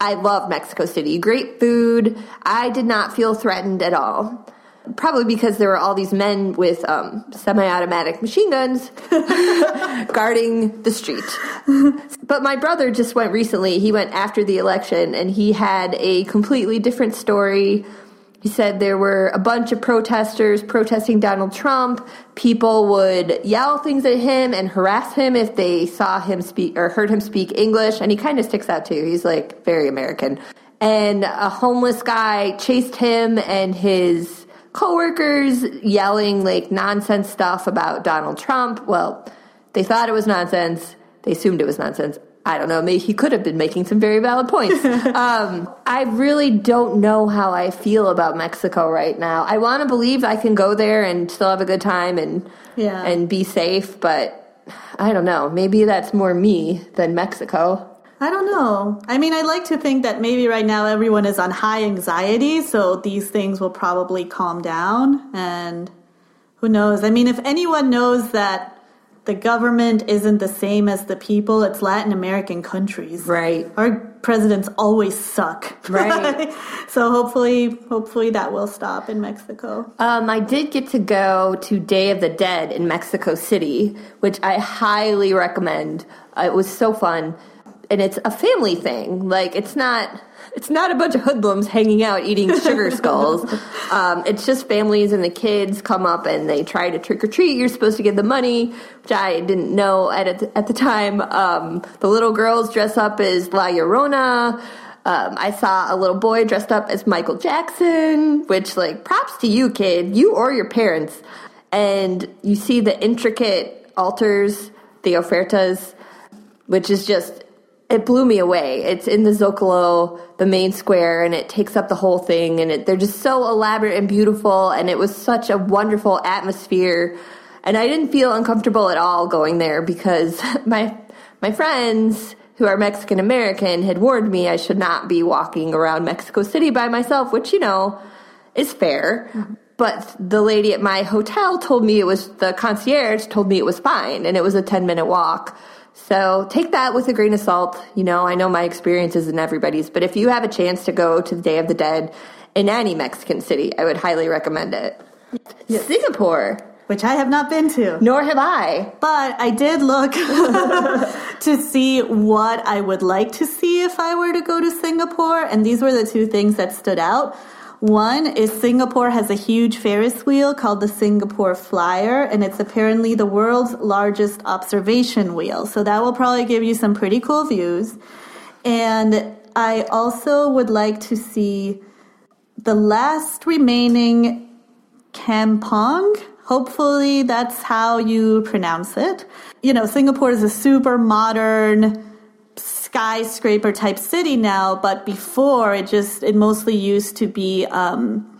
I love Mexico City. Great food. I did not feel threatened at all. Probably because there were all these men with um, semi automatic machine guns [laughs] guarding the street. But my brother just went recently. He went after the election and he had a completely different story. He said there were a bunch of protesters protesting Donald Trump. People would yell things at him and harass him if they saw him speak or heard him speak English. And he kind of sticks out too. He's like very American. And a homeless guy chased him and his coworkers yelling like nonsense stuff about Donald Trump. Well, they thought it was nonsense. They assumed it was nonsense. I don't know. Maybe he could have been making some very valid points. [laughs] um, I really don't know how I feel about Mexico right now. I want to believe I can go there and still have a good time and Yeah. and be safe, but I don't know. Maybe that's more me than Mexico. I don't know. I mean, I like to think that maybe right now everyone is on high anxiety, so these things will probably calm down. And who knows? I mean, if anyone knows that the government isn't the same as the people, it's Latin American countries. Right. Our presidents always suck. Right. [laughs] so hopefully, hopefully that will stop in Mexico. Um, I did get to go to Day of the Dead in Mexico City, which I highly recommend. Uh, it was so fun, and it's a family thing. Like it's not. It's not a bunch of hoodlums hanging out eating [laughs] sugar skulls. Um, it's just families and the kids come up and they try to trick or treat. You're supposed to give them money, which I didn't know at at the time. Um, the little girls dress up as La Llorona. Um, I saw a little boy dressed up as Michael Jackson, which, like, props to you, kid, you or your parents. And you see the intricate altars, the ofertas, which is just, it blew me away. It's in the Zocalo, the main square, and it takes up the whole thing. And it, they're just so elaborate and beautiful. And it was such a wonderful atmosphere. And I didn't feel uncomfortable at all going there because [laughs] my my friends who are Mexican American had warned me I should not be walking around Mexico City by myself, which you know is fair. But the lady at my hotel told me it was the concierge told me it was fine and it was a 10 minute walk. So take that with a grain of salt. You know, I know my experience isn't everybody's, but if you have a chance to go to the Day of the Dead in any Mexican city, I would highly recommend it. Yes. Singapore, Which I have not been to. nor have I. But I did look [laughs] to see what I would like to see if I were to go to Singapore, and these were the two things that stood out. One is Singapore has a huge Ferris wheel called the Singapore Flyer, and it's apparently the world's largest observation wheel. So that will probably give you some pretty cool views. And I also would like to see the last remaining Kampong. Hopefully, that's how you pronounce it. You know, Singapore is a super modern skyscraper type city now, but before it just, it mostly used to be um,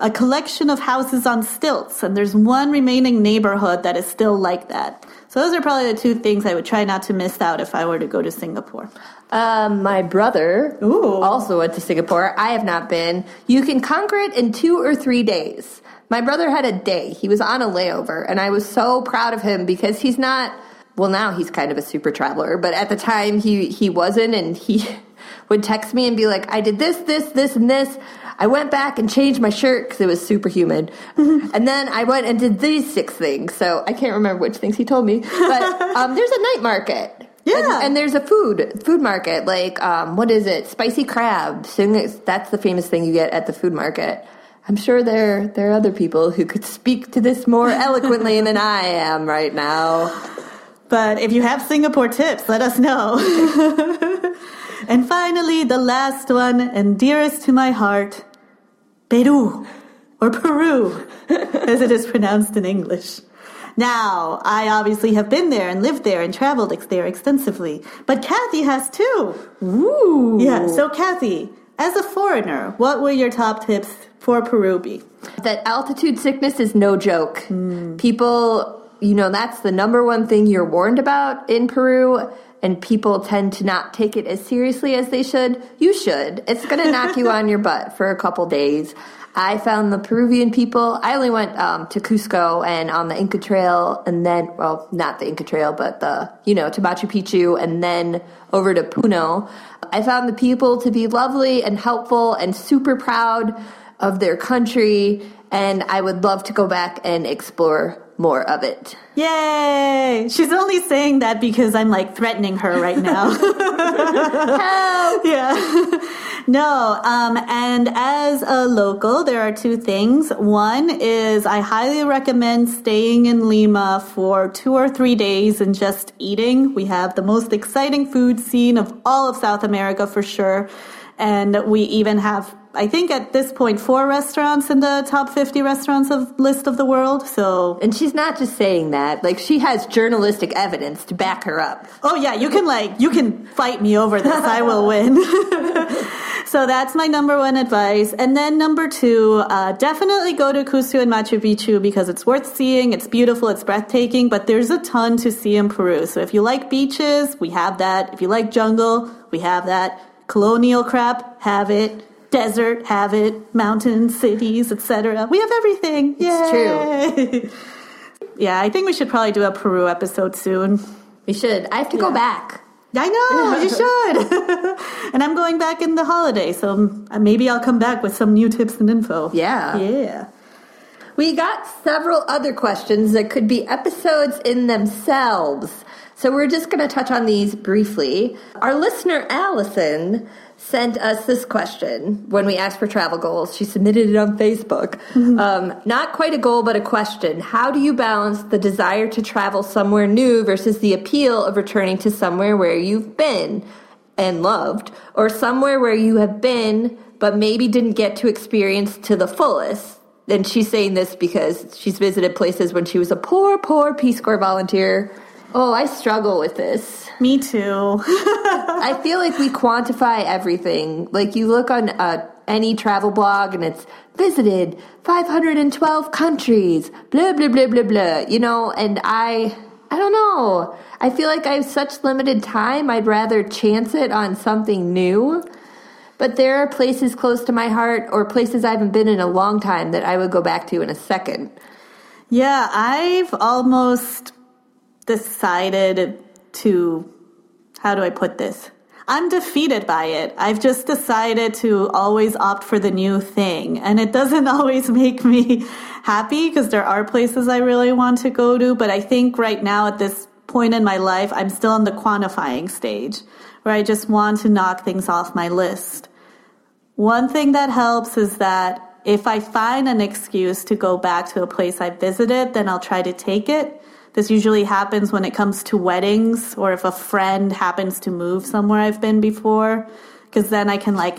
a collection of houses on stilts. And there's one remaining neighborhood that is still like that. So, those are probably the two things I would try not to miss out if I were to go to Singapore. Um, my brother Ooh. also went to Singapore. I have not been. You can conquer it in two or three days. My brother had a day. He was on a layover, and I was so proud of him because he's not. Well, now he's kind of a super traveler, but at the time he he wasn't, and he [laughs] would text me and be like, "I did this, this, this, and this." I went back and changed my shirt because it was super humid, [laughs] and then I went and did these six things. So I can't remember which things he told me, but [laughs] um, there's a night market. Yeah. And, and there's a food food market like um, what is it? Spicy crab. That's the famous thing you get at the food market. I'm sure there there are other people who could speak to this more eloquently than I am right now. But if you have Singapore tips, let us know. [laughs] and finally, the last one, and dearest to my heart, Peru, or Peru, [laughs] as it is pronounced in English. Now, I obviously have been there and lived there and traveled ex- there extensively, but Kathy has too. Ooh. Yeah, so Kathy, as a foreigner, what were your top tips for Peru be? that altitude sickness is no joke. Hmm. People, you know, that's the number one thing you're warned about in Peru, and people tend to not take it as seriously as they should. You should. It's going to knock you on your butt for a couple days. I found the Peruvian people. I only went um, to Cusco and on the Inca Trail, and then, well, not the Inca Trail, but the, you know, to Machu Picchu, and then over to Puno. I found the people to be lovely and helpful and super proud of their country, and I would love to go back and explore more of it. Yay! She's only saying that because I'm like threatening her right now. [laughs] [laughs] Help! yeah. no, um, and as a local, there are two things. One is I highly recommend staying in Lima for two or three days and just eating. We have the most exciting food scene of all of South America for sure. And we even have, I think at this point, four restaurants in the top 50 restaurants of list of the world. So And she's not just saying that, like, she has journalistic evidence to back her up. Oh yeah, you can like you can fight me over this. I will win. [laughs] so that's my number one advice. And then number two, uh, definitely go to Cusco and Machu Picchu because it's worth seeing. It's beautiful. It's breathtaking. But there's a ton to see in Peru. So if you like beaches, we have that. If you like jungle, we have that. Colonial crap, have it. Desert, have it. Mountains, cities, etc. We have everything. It's true. yeah, I think we should probably do a Peru episode soon. We should. I have to go back. I know, you [laughs] should. [laughs] and I'm going back in the holiday, so um, maybe I'll come back with some new tips and info. Yeah. Yeah. We got several other questions that could be episodes in themselves. So we're just going to touch on these briefly. Our listener, Allison, sent us this question when we asked for travel goals. She submitted it on Facebook. Um, not quite a goal, but a question. How do you balance the desire to travel somewhere new versus the appeal of returning to somewhere where you've been and loved, or somewhere where you have been but maybe didn't get to experience to the fullest? And she's saying this because she's visited places when she was a poor, poor Peace Corps volunteer. Oh, I struggle with this. Me too. [laughs] I feel like we quantify everything. Like you look on uh, any travel blog and it's visited 512 countries, blah, blah, blah, blah, blah, you know, and I, I don't know. I feel like I have such limited time. I'd rather chance it on something new. But there are places close to my heart or places I haven't been in a long time that I would go back to in a second. yeah, I've almost decided to, how do I put this? I'm defeated by it. I've just decided to always opt for the new thing. And it doesn't [laughs] always make me happy because there are places I really want to go to. But I think right now at this point in my life, I'm still in the quantifying stage where I just want to knock things off my list. One thing that helps is that if I find an excuse to go back to a place I visited, then I'll try to take it. This usually happens when it comes to weddings or if a friend happens to move somewhere I've been before, because then I can like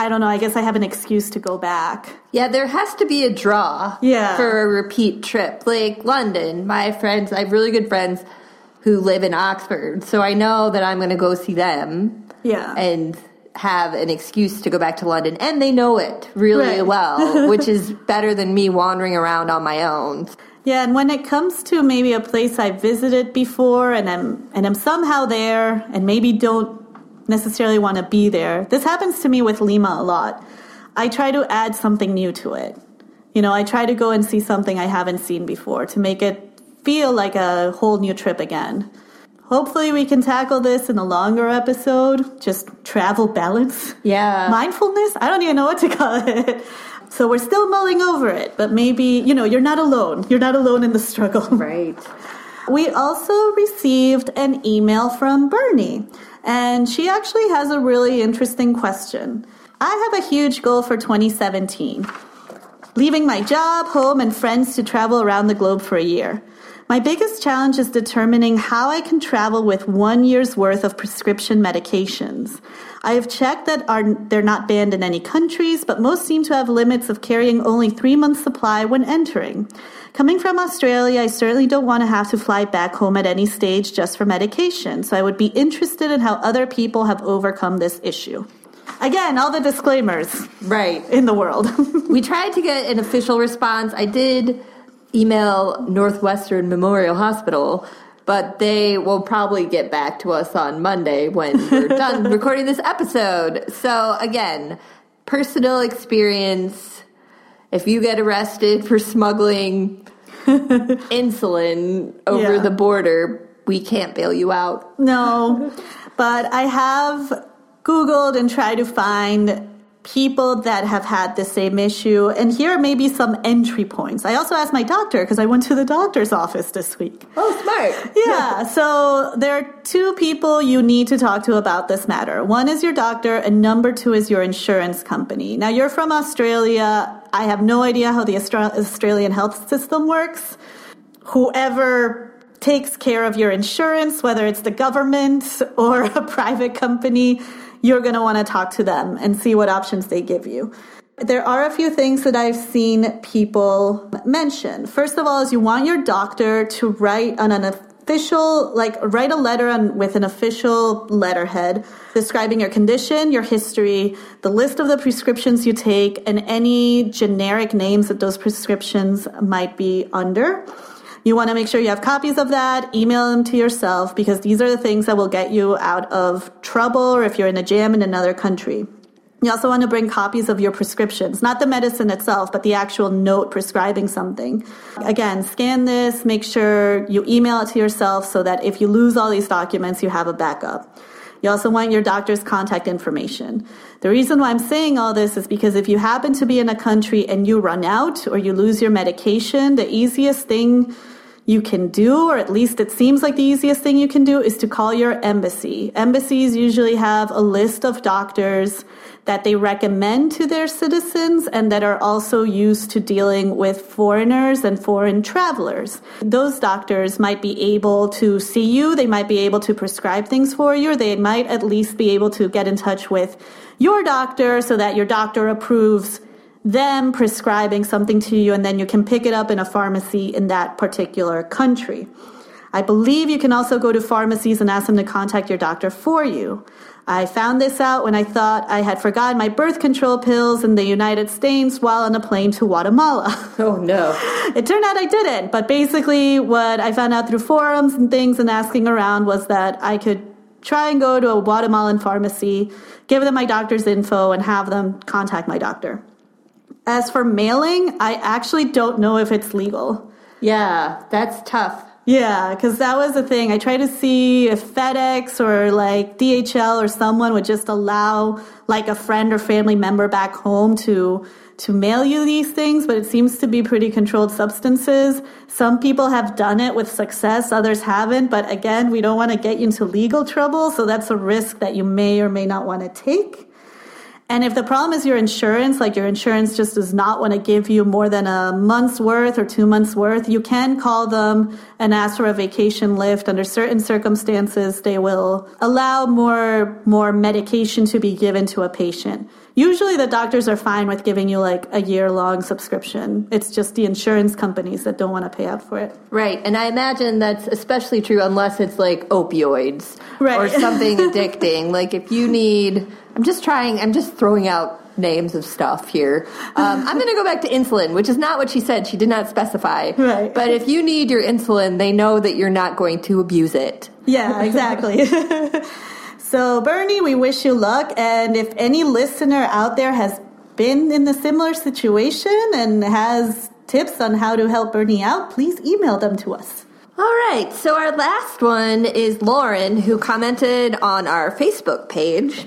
I don't know, I guess I have an excuse to go back. Yeah, there has to be a draw Yeah. for a repeat trip. Like London, my friends, I have really good friends who live in Oxford, so I know that I'm going to go see them Yeah. and have an excuse to go back to London, and they know it really Right. well, which [laughs] is better than me wandering around on my own. Yeah, and when it comes to maybe a place I visited before and I'm and I'm somehow there and maybe don't necessarily want to be there. This happens to me with Lima a lot. I try to add something new to it. You know, I try to go and see something I haven't seen before to make it feel like a whole new trip again. Hopefully we can tackle this in a longer episode, just travel balance. Yeah. Mindfulness? I don't even know what to call it. So we're still mulling over it, but maybe, you know, you're not alone. You're not alone in the struggle. [laughs] right. We also received an email from Bernie, and she actually has a really interesting question. I have a huge goal for 2017 leaving my job, home, and friends to travel around the globe for a year. My biggest challenge is determining how I can travel with one year's worth of prescription medications. I have checked that are, they're not banned in any countries, but most seem to have limits of carrying only three months' supply when entering. Coming from Australia, I certainly don't want to have to fly back home at any stage just for medication, so I would be interested in how other people have overcome this issue. Again, all the disclaimers Right. in the world. [laughs] we tried to get an official response. I did email Northwestern Memorial Hospital, but they will probably get back to us on Monday when we're [laughs] done recording this episode. So, again, personal experience. If you get arrested for smuggling [laughs] insulin over Yeah. the border, we can't bail you out. No, but I have Googled and tried to find people that have had the same issue. And here are maybe some entry points. I also asked my doctor because I went to the doctor's office this week. Oh, smart. Yeah, so there are two people you need to talk to about this matter. One is your doctor, and number two is your insurance company. Now, you're from Australia. I have no idea how the Austra- Australian health system works. Whoever takes care of your insurance, whether it's the government [laughs] or a private company, you're going to want to talk to them and see what options they give you. There are a few things that I've seen people mention. First of all, is you want your doctor to write on an official, like write a letter on with an official letterhead describing your condition, your history, the list of the prescriptions you take, and any generic names that those prescriptions might be under. You want to make sure you have copies of that, email them to yourself because these are the things that will get you out of trouble or if you're in a jam in another country. You also want to bring copies of your prescriptions, not the medicine itself, but the actual note prescribing something. Again, scan this, make sure you email it to yourself so that if you lose all these documents, you have a backup. You also want your doctor's contact information. The reason why I'm saying all this is because if you happen to be in a country and you run out or you lose your medication, the easiest thing you can do, or at least it seems like the easiest thing you can do, is to call your embassy. Embassies usually have a list of doctors that they recommend to their citizens and that are also used to dealing with foreigners and foreign travelers. Those doctors might be able to see you, they might be able to prescribe things for you, or they might at least be able to get in touch with your doctor so that your doctor approves them prescribing something to you and then you can pick it up in a pharmacy in that particular country. I believe you can also go to pharmacies and ask them to contact your doctor for you. I found this out when I thought I had forgotten my birth control pills in the United States while on a plane to Guatemala. [laughs] Oh, no. It turned out I didn't, but basically what I found out through forums and things and asking around was that I could try and go to a Guatemalan pharmacy, give them my doctor's info, and have them contact my doctor. As for mailing, I actually don't know if it's legal. Yeah, that's tough. Yeah, because that was the thing. I tried to see if FedEx or like DHL or someone would just allow like a friend or family member back home to to mail you these things, but it seems to be pretty controlled substances. Some people have done it with success, others haven't. But again, we don't want to get you into legal trouble, so that's a risk that you may or may not want to take. And if the problem is your insurance, like your insurance just does not want to give you more than a month's worth or two months worth, you can call them and ask for a vacation lift. Under certain circumstances, they will allow more, more medication to be given to a patient. Usually the doctors are fine with giving you like a year long subscription. It's just the insurance companies that don't want to pay out for it. Right. And I imagine that's especially true unless it's like opioids Right. or [laughs] something addicting. Like if you need, I'm just trying, I'm just throwing out names of stuff here. Um, I'm going to go back to insulin, which is not what she said. She did not specify. Right. But if you need your insulin, they know that you're not going to abuse it. Yeah, exactly. [laughs] so, Bernie, we wish you luck. And if any listener out there has been in a similar situation and has tips on how to help Bernie out, please email them to us. All right, so our last one is Lauren, who commented on our Facebook page.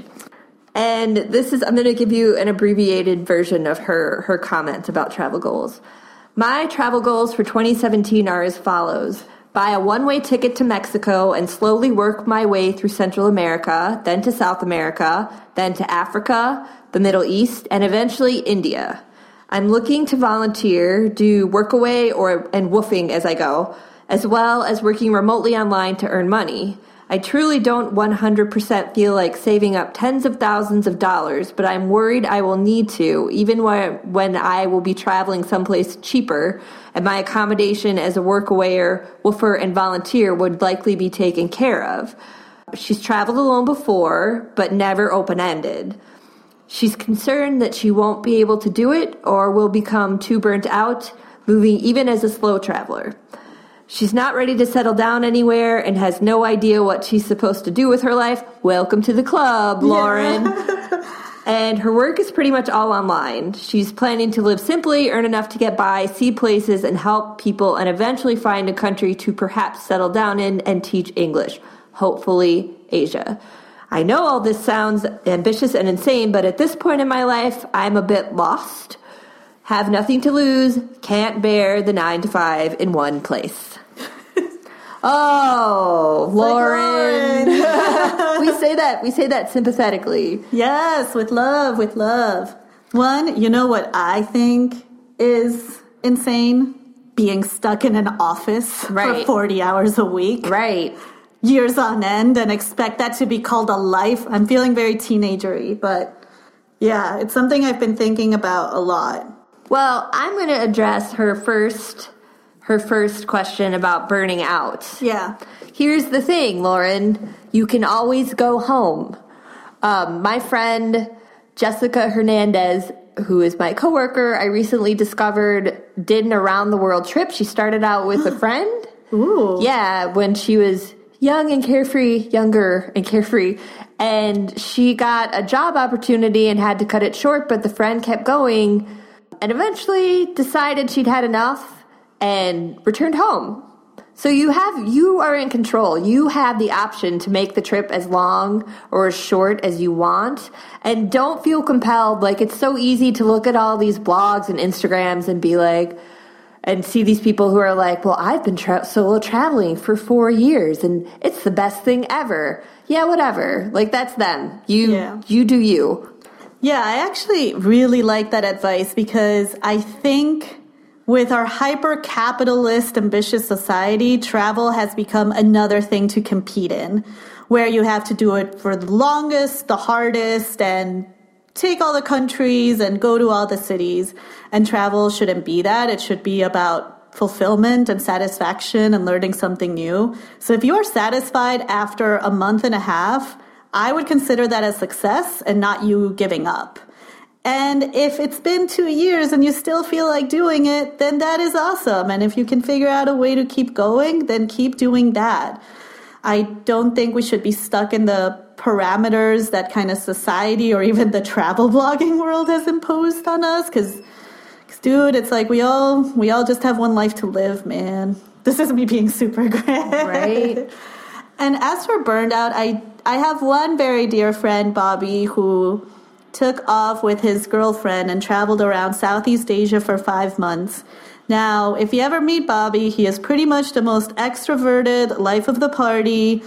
And this is, I'm going to give you an abbreviated version of her, her comment about travel goals. My travel goals for 2017 are as follows buy a one way ticket to Mexico and slowly work my way through Central America, then to South America, then to Africa, the Middle East, and eventually India. I'm looking to volunteer, do workaway or and WWOOFing as I go, as well as working remotely online to earn money. I truly don't 100% feel like saving up tens of thousands of dollars, but I'm worried I will need to, even when, I will be traveling someplace cheaper, and my accommodation as a workawayer, WWOOFer, and volunteer would likely be taken care of. She's traveled alone before, but never open ended. She's concerned that she won't be able to do it or will become too burnt out, moving even as a slow traveler. She's not ready to settle down anywhere and has no idea what she's supposed to do with her life. Welcome to the club, Lauren. [laughs] and her work is pretty much all online. She's planning to live simply, earn enough to get by, see places, and help people, and eventually find a country to perhaps settle down in and teach English. Hopefully, Asia. I know all this sounds ambitious and insane, but at this point in my life, I'm a bit lost. Have nothing to lose, can't bear the nine to five in one place. Oh, Lauren. [laughs] we say that, we say that sympathetically. Yes, with love, with love. One, you know what I think is insane? Being stuck in an office Right. for 40 hours a week, Right. years on end, and expect that to be called a life. I'm feeling very teenagery, but yeah, it's something I've been thinking about a lot. Well, I'm going to address her first her first question about burning out. Yeah. Here's the thing, Lauren. You can always go home. Um, my friend Jessica Hernandez, who is my coworker, I recently discovered did an around the world trip. She started out with a [gasps] friend. Ooh. Yeah, when she was young and carefree, younger and carefree. And she got a job opportunity and had to cut it short, but the friend kept going and eventually decided she'd had enough and returned home. So you have you are in control. You have the option to make the trip as long or as short as you want and don't feel compelled like it's so easy to look at all these blogs and Instagrams and be like and see these people who are like, "Well, I've been tra- solo traveling for 4 years and it's the best thing ever." Yeah, whatever. Like that's them. You Yeah. you do you. Yeah, I actually really like that advice because I think with our hyper capitalist ambitious society, travel has become another thing to compete in, where you have to do it for the longest, the hardest, and take all the countries and go to all the cities. And travel shouldn't be that. It should be about fulfillment and satisfaction and learning something new. So if you are satisfied after a month and a half, I would consider that a success and not you giving up. And if it's been two years and you still feel like doing it, then that is awesome. And if you can figure out a way to keep going, then keep doing that. I don't think we should be stuck in the parameters that kind of society or even the travel [laughs] blogging world has imposed on us. because dude, it's like we all, we all just have one life to live, man. this is me being super [laughs] great. Right. And as for burned out, I I have one very dear friend, Bobby, who took off with his girlfriend and traveled around Southeast Asia for five months. Now, if you ever meet Bobby, he is pretty much the most extroverted, life of the party,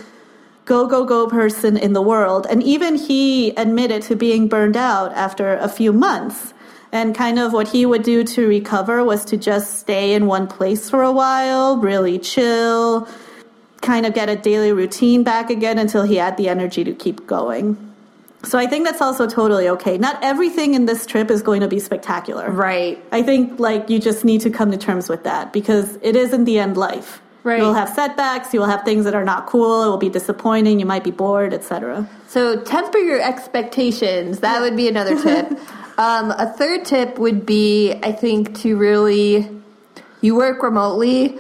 go, go, go person in the world. And even he admitted to being burned out after a few months. And kind of what he would do to recover was to just stay in one place for a while, really chill, kind of get a daily routine back again until he had the energy to keep going. So I think that's also totally okay. Not everything in this trip is going to be spectacular. Right. I think like you just need to come to terms with that because it is in the end life. Right. You'll have setbacks, you will have things that are not cool, it will be disappointing, you might be bored, etc. So temper your expectations. That would be another tip. [laughs] um, a third tip would be, I think, to really you work remotely,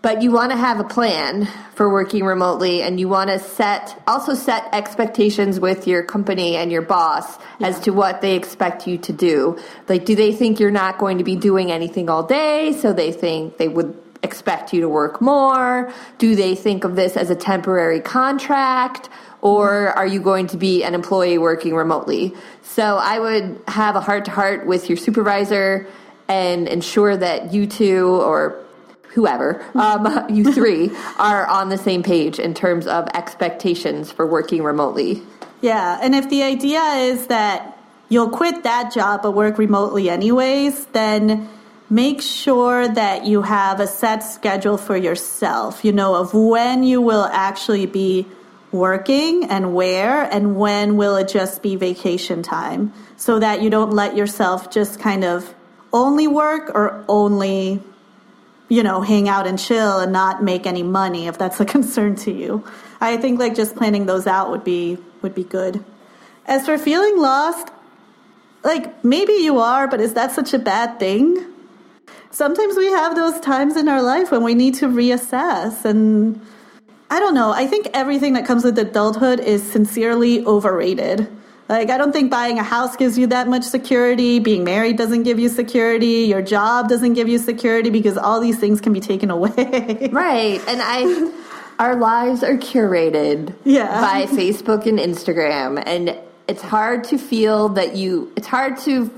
but you want to have a plan for working remotely, and you want to set also set expectations with your company and your boss as to what they expect you to do. Like, do they think you're not going to be doing anything all day? So they think they would expect you to work more? Do they think of this as a temporary contract? Or are you going to be an employee working remotely? So I would have a heart to heart with your supervisor and ensure that you two or whoever, um, [laughs] you three, [laughs] are on the same page in terms of expectations for working remotely. Yeah, and if the idea is that you'll quit that job but work remotely anyways, then make sure that you have a set schedule for yourself, you know, of when you will actually be working and where and when will it just be vacation time so that you don't let yourself just kind of only work or only you know hang out and chill and not make any money if that's a [laughs] concern to you i think like just planning those out would be would be good as for feeling lost like maybe you are but is that such a bad thing sometimes we have those times in our life when we need to reassess and I don't know. I think everything that comes with adulthood is sincerely overrated. Like, I don't think buying a house gives you that much security. Being married doesn't give you security. Your job doesn't give you security because all these things can be taken away. [laughs] Right. And I, our lives are curated Yeah. by Facebook and Instagram. And it's hard to feel that you, it's hard to,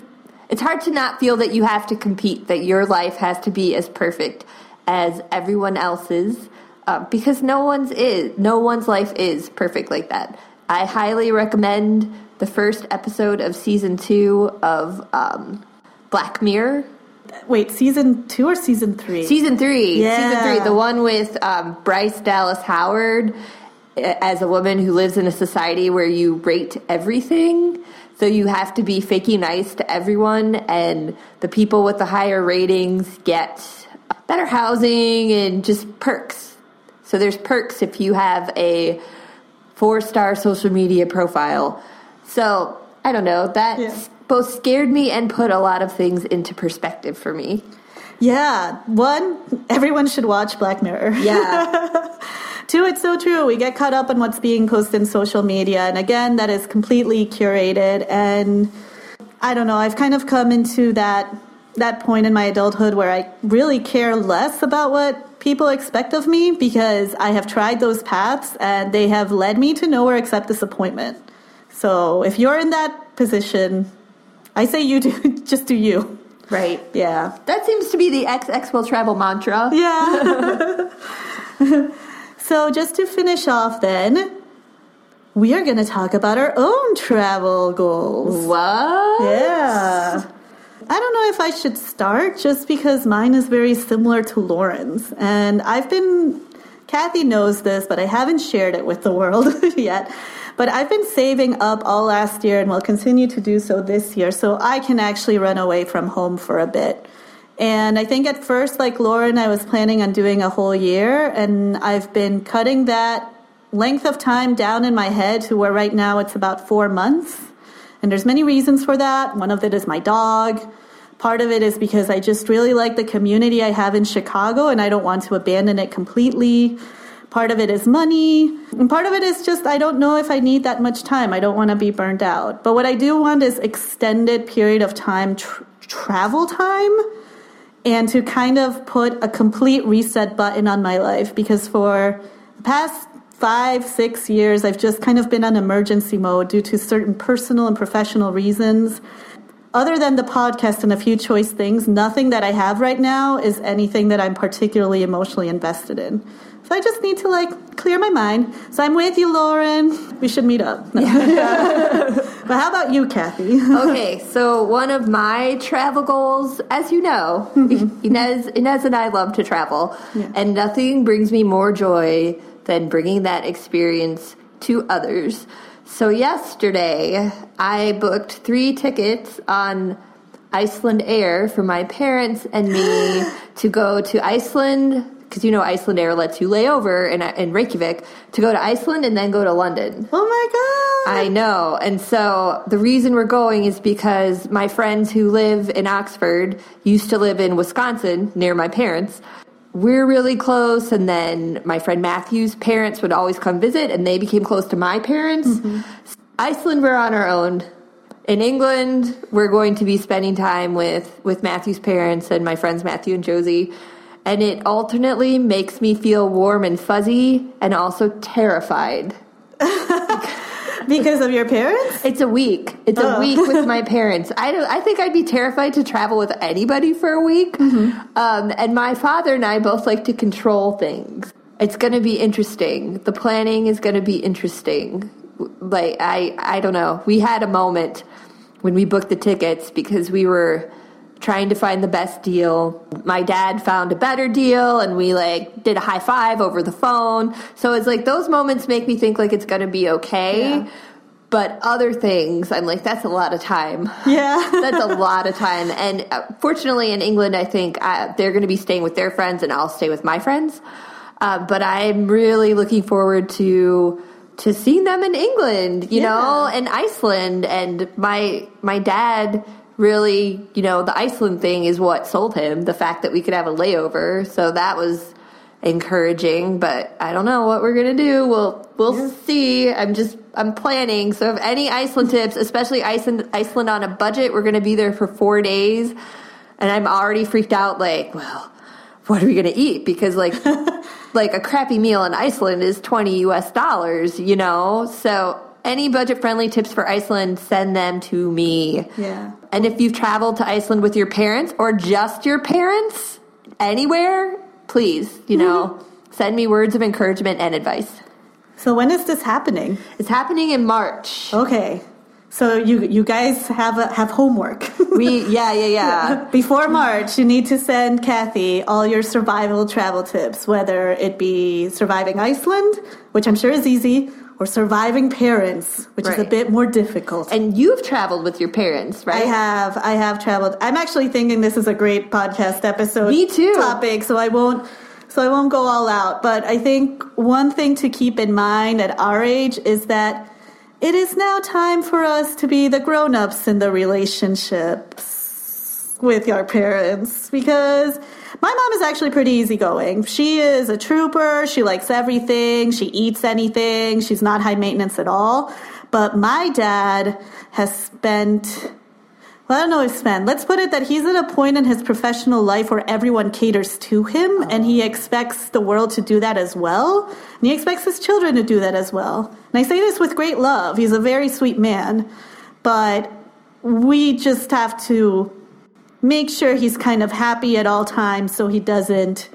it's hard to not feel that you have to compete, that your life has to be as perfect as everyone else's. Uh, because no one's is no one's life is perfect like that. I highly recommend the first episode of season two of um, Black Mirror. Wait, season two or season three? Season three. Yeah. Season three. The one with um, Bryce Dallas Howard as a woman who lives in a society where you rate everything. So you have to be fakey nice to everyone, and the people with the higher ratings get better housing and just perks. So there's perks if you have a four star social media profile. So I don't know. That Yeah. both scared me and put a lot of things into perspective for me. Yeah. One, everyone should watch Black Mirror. Yeah. [laughs] Two, it's so true. We get caught up in what's being posted in social media. And again, that is completely curated. And I don't know, I've kind of come into that that point in my adulthood where I really care less about what people expect of me because I have tried those paths and they have led me to nowhere except disappointment. So if you're in that position, I say you do [laughs] just do you. right. Yeah. That seems to be the XX will travel mantra. Yeah. [laughs] so just to finish off then, we are going to talk about our own travel goals. What? Yeah. I don't know if I should start just because mine is very similar to Lauren's. And I've been, Kathy knows this, but I haven't shared it with the world [laughs] yet. But I've been saving up all last year and will continue to do so this year so I can actually run away from home for a bit. And I think at first, like Lauren, I was planning on doing a whole year, and I've been cutting that length of time down in my head to where right now it's about four months. And there's many reasons for that. One of it is my dog. Part of it is because I just really like the community I have in Chicago and I don't want to abandon it completely. Part of it is money. And part of it is just I don't know if I need that much time. I don't want to be burned out. But what I do want is extended period of time tr- travel time and to kind of put a complete reset button on my life because for the past five, six years, I've just kind of been on emergency mode due to certain personal and professional reasons. Other than the podcast and a few choice things, nothing that I have right now is anything that I'm particularly emotionally invested in. So I just need to like clear my mind. So I'm with you, Lauren. We should meet up. No. [laughs] but how about you, Kathy? [laughs] okay, so one of my travel goals, as you know, mm-hmm. Inez, Inez and I love to travel, Yeah. and nothing brings me more joy than bringing that experience to others. So yesterday, I booked three tickets on Iceland Air for my parents and me [gasps] to go to Iceland because you know Iceland Air lets you lay over in, in Reykjavik to go to Iceland and then go to London. Oh my god! I know. And so the reason we're going is because my friends who live in Oxford used to live in Wisconsin near my parents. We're really close. And then my friend Matthew's parents would always come visit and they became close to my parents. Mm-hmm. Iceland, we're on our own. In England, we're going to be spending time with, with Matthew's parents and my friends Matthew and Josie. And it alternately makes me feel warm and fuzzy and also terrified. [laughs] because of your parents? It's a week. It's a Oh. week with my [laughs] parents. I don't. I think I'd be terrified to travel with anybody for a week. Mm-hmm. Um, and my father and I both like to control things. It's going to be interesting. The planning is going to be interesting. Like I, I don't know. We had a moment when we booked the tickets because we were trying to find the best deal. My dad found a better deal and we like did a high five over the phone. So it's like those moments make me think like it's going to be okay. Yeah. But other things, I'm like, that's a lot of time. [laughs] Yeah. [laughs] That's a lot of time. And uh, fortunately, in England, I think uh, they're going to be staying with their friends, and I'll stay with my friends. Uh, but I'm really looking forward to to seeing them in England, you Yeah. know, and Iceland. And my my dad really, you know, the Iceland thing is what sold him. The fact that we could have a layover, so that was encouraging. But I don't know what we're gonna do. We'll we'll see. I'm just I'm planning. So if any Iceland tips, especially Iceland Iceland on a budget, we're gonna be there for four days, and I'm already freaked out. Like, well, what are we gonna eat? Because like [laughs] like a crappy meal in Iceland is twenty U.S. dollars. You know, so. Any budget friendly tips for Iceland, send them to me. Yeah. And if you've traveled to Iceland with your parents or just your parents, anywhere, please, you know, mm-hmm. send me words of encouragement and advice. So when is this happening? It's happening in March. Okay. So you you guys have a, have homework. [laughs] We, yeah, yeah, yeah. [laughs] Before March, you need to send Kathy all your survival travel tips, whether it be surviving Iceland, which I'm sure is easy, or surviving parents, which is a bit more difficult. And you've traveled with your parents, right? I have, I have traveled. I'm actually thinking this is a great podcast episode. Me too. Topic, so I won't, so I won't go all out. But I think one thing to keep in mind at our age is that it is now time for us to be the grown-ups in the relationships with our parents because my mom is actually pretty easygoing. She is a trooper. She likes everything. She eats anything. She's not high maintenance at all. But my dad has spent well, I don't know if spend. Let's put it that he's at a point in his professional life where everyone caters to him and he expects the world to do that as well. And he expects his children to do that as well. And I say this with great love. He's a very sweet man. But we just have to make sure he's kind of happy at all times so he doesn't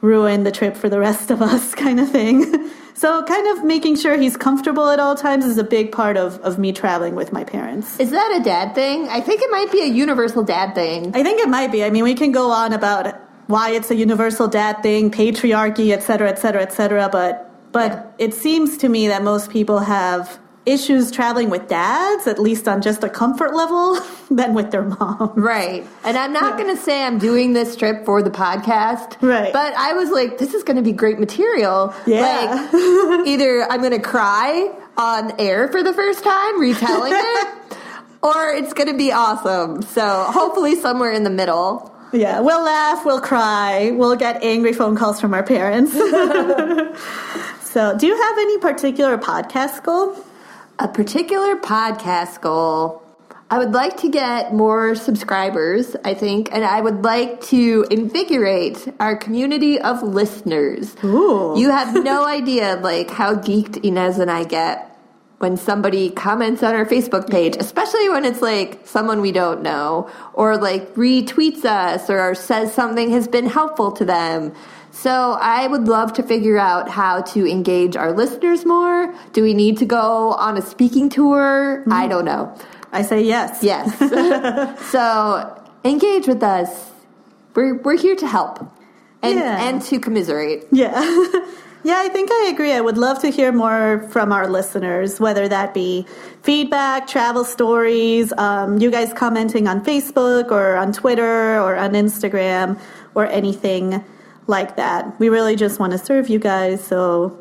ruin the trip for the rest of us, [laughs] kind of thing. So, kind of making sure he's comfortable at all times is a big part of, of me traveling with my parents. Is that a dad thing? I think it might be a universal dad thing. I think it might be. I mean, we can go on about why it's a universal dad thing, patriarchy, et cetera, et cetera, et cetera. But but it seems to me that most people have issues traveling with dads, at least on just a comfort level, [laughs] than with their mom. Right. And I'm not going to say I'm doing this trip for the podcast. Right. But I was like, this is going to be great material. Yeah. Like, [laughs] either I'm going to cry on air for the first time, retelling it, [laughs] or it's going to be awesome. So hopefully somewhere in the middle. Yeah, we'll laugh, we'll cry, we'll get angry phone calls from our parents. so, do you have any particular podcast goal? A particular podcast goal. I would like to get more subscribers, I think, and I would like to invigorate our community of listeners. Ooh. You have no [laughs] idea like how geeked Inez and I get when somebody comments on our Facebook page, especially when it's like someone we don't know or like retweets us or says something has been helpful to them. So I would love to figure out how to engage our listeners more. Do we need to go on a speaking tour? Mm-hmm. I don't know. I say yes. Yes. [laughs] so engage with us. We're we're here to help and yeah. and to commiserate. Yeah. [laughs] Yeah, I think I agree. I would love to hear more from our listeners, whether that be feedback, travel stories, um, you guys commenting on Facebook or on Twitter or on Instagram or anything like that. We really just want to serve you guys. So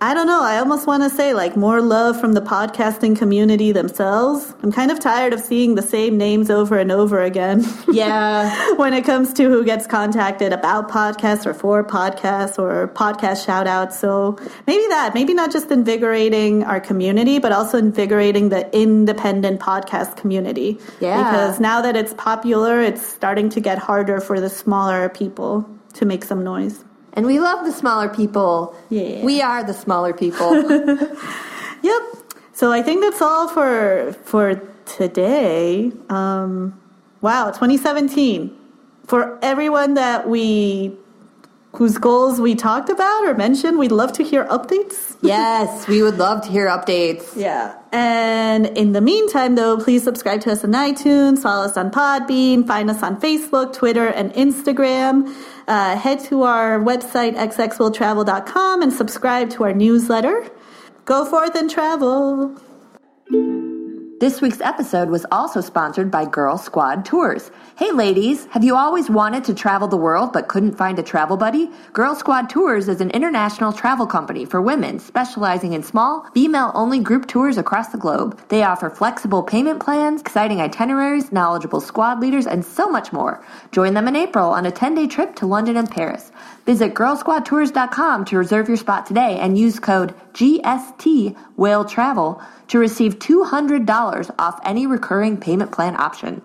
I don't know. I almost want to say like more love from the podcasting community themselves. I'm kind of tired of seeing the same names over and over again. [laughs] Yeah. when it comes to who gets contacted about podcasts or for podcasts or podcast shout outs. So maybe that, maybe not just invigorating our community, but also invigorating the independent podcast community. Yeah. Because now that it's popular, it's starting to get harder for the smaller people to make some noise. And we love the smaller people. Yeah. We are the smaller people. [laughs] yep. So I think that's all for for today. Um, wow, 2017. For everyone that we whose goals we talked about or mentioned, we'd love to hear updates. yes, we would love to hear updates. Yeah. And in the meantime, though, please subscribe to us on iTunes, follow us on Podbean, find us on Facebook, Twitter, and Instagram. Uh, head to our website, xxwilltravel.com, and subscribe to our newsletter. Go forth and travel. This week's episode was also sponsored by Girl Squad Tours. Hey ladies, have you always wanted to travel the world but couldn't find a travel buddy? Girl Squad Tours is an international travel company for women specializing in small, female only group tours across the globe. They offer flexible payment plans, exciting itineraries, knowledgeable squad leaders, and so much more. Join them in April on a 10 day trip to London and Paris. Visit girlsquadtours.com to reserve your spot today and use code GST Whale Travel to receive $200 off any recurring payment plan option.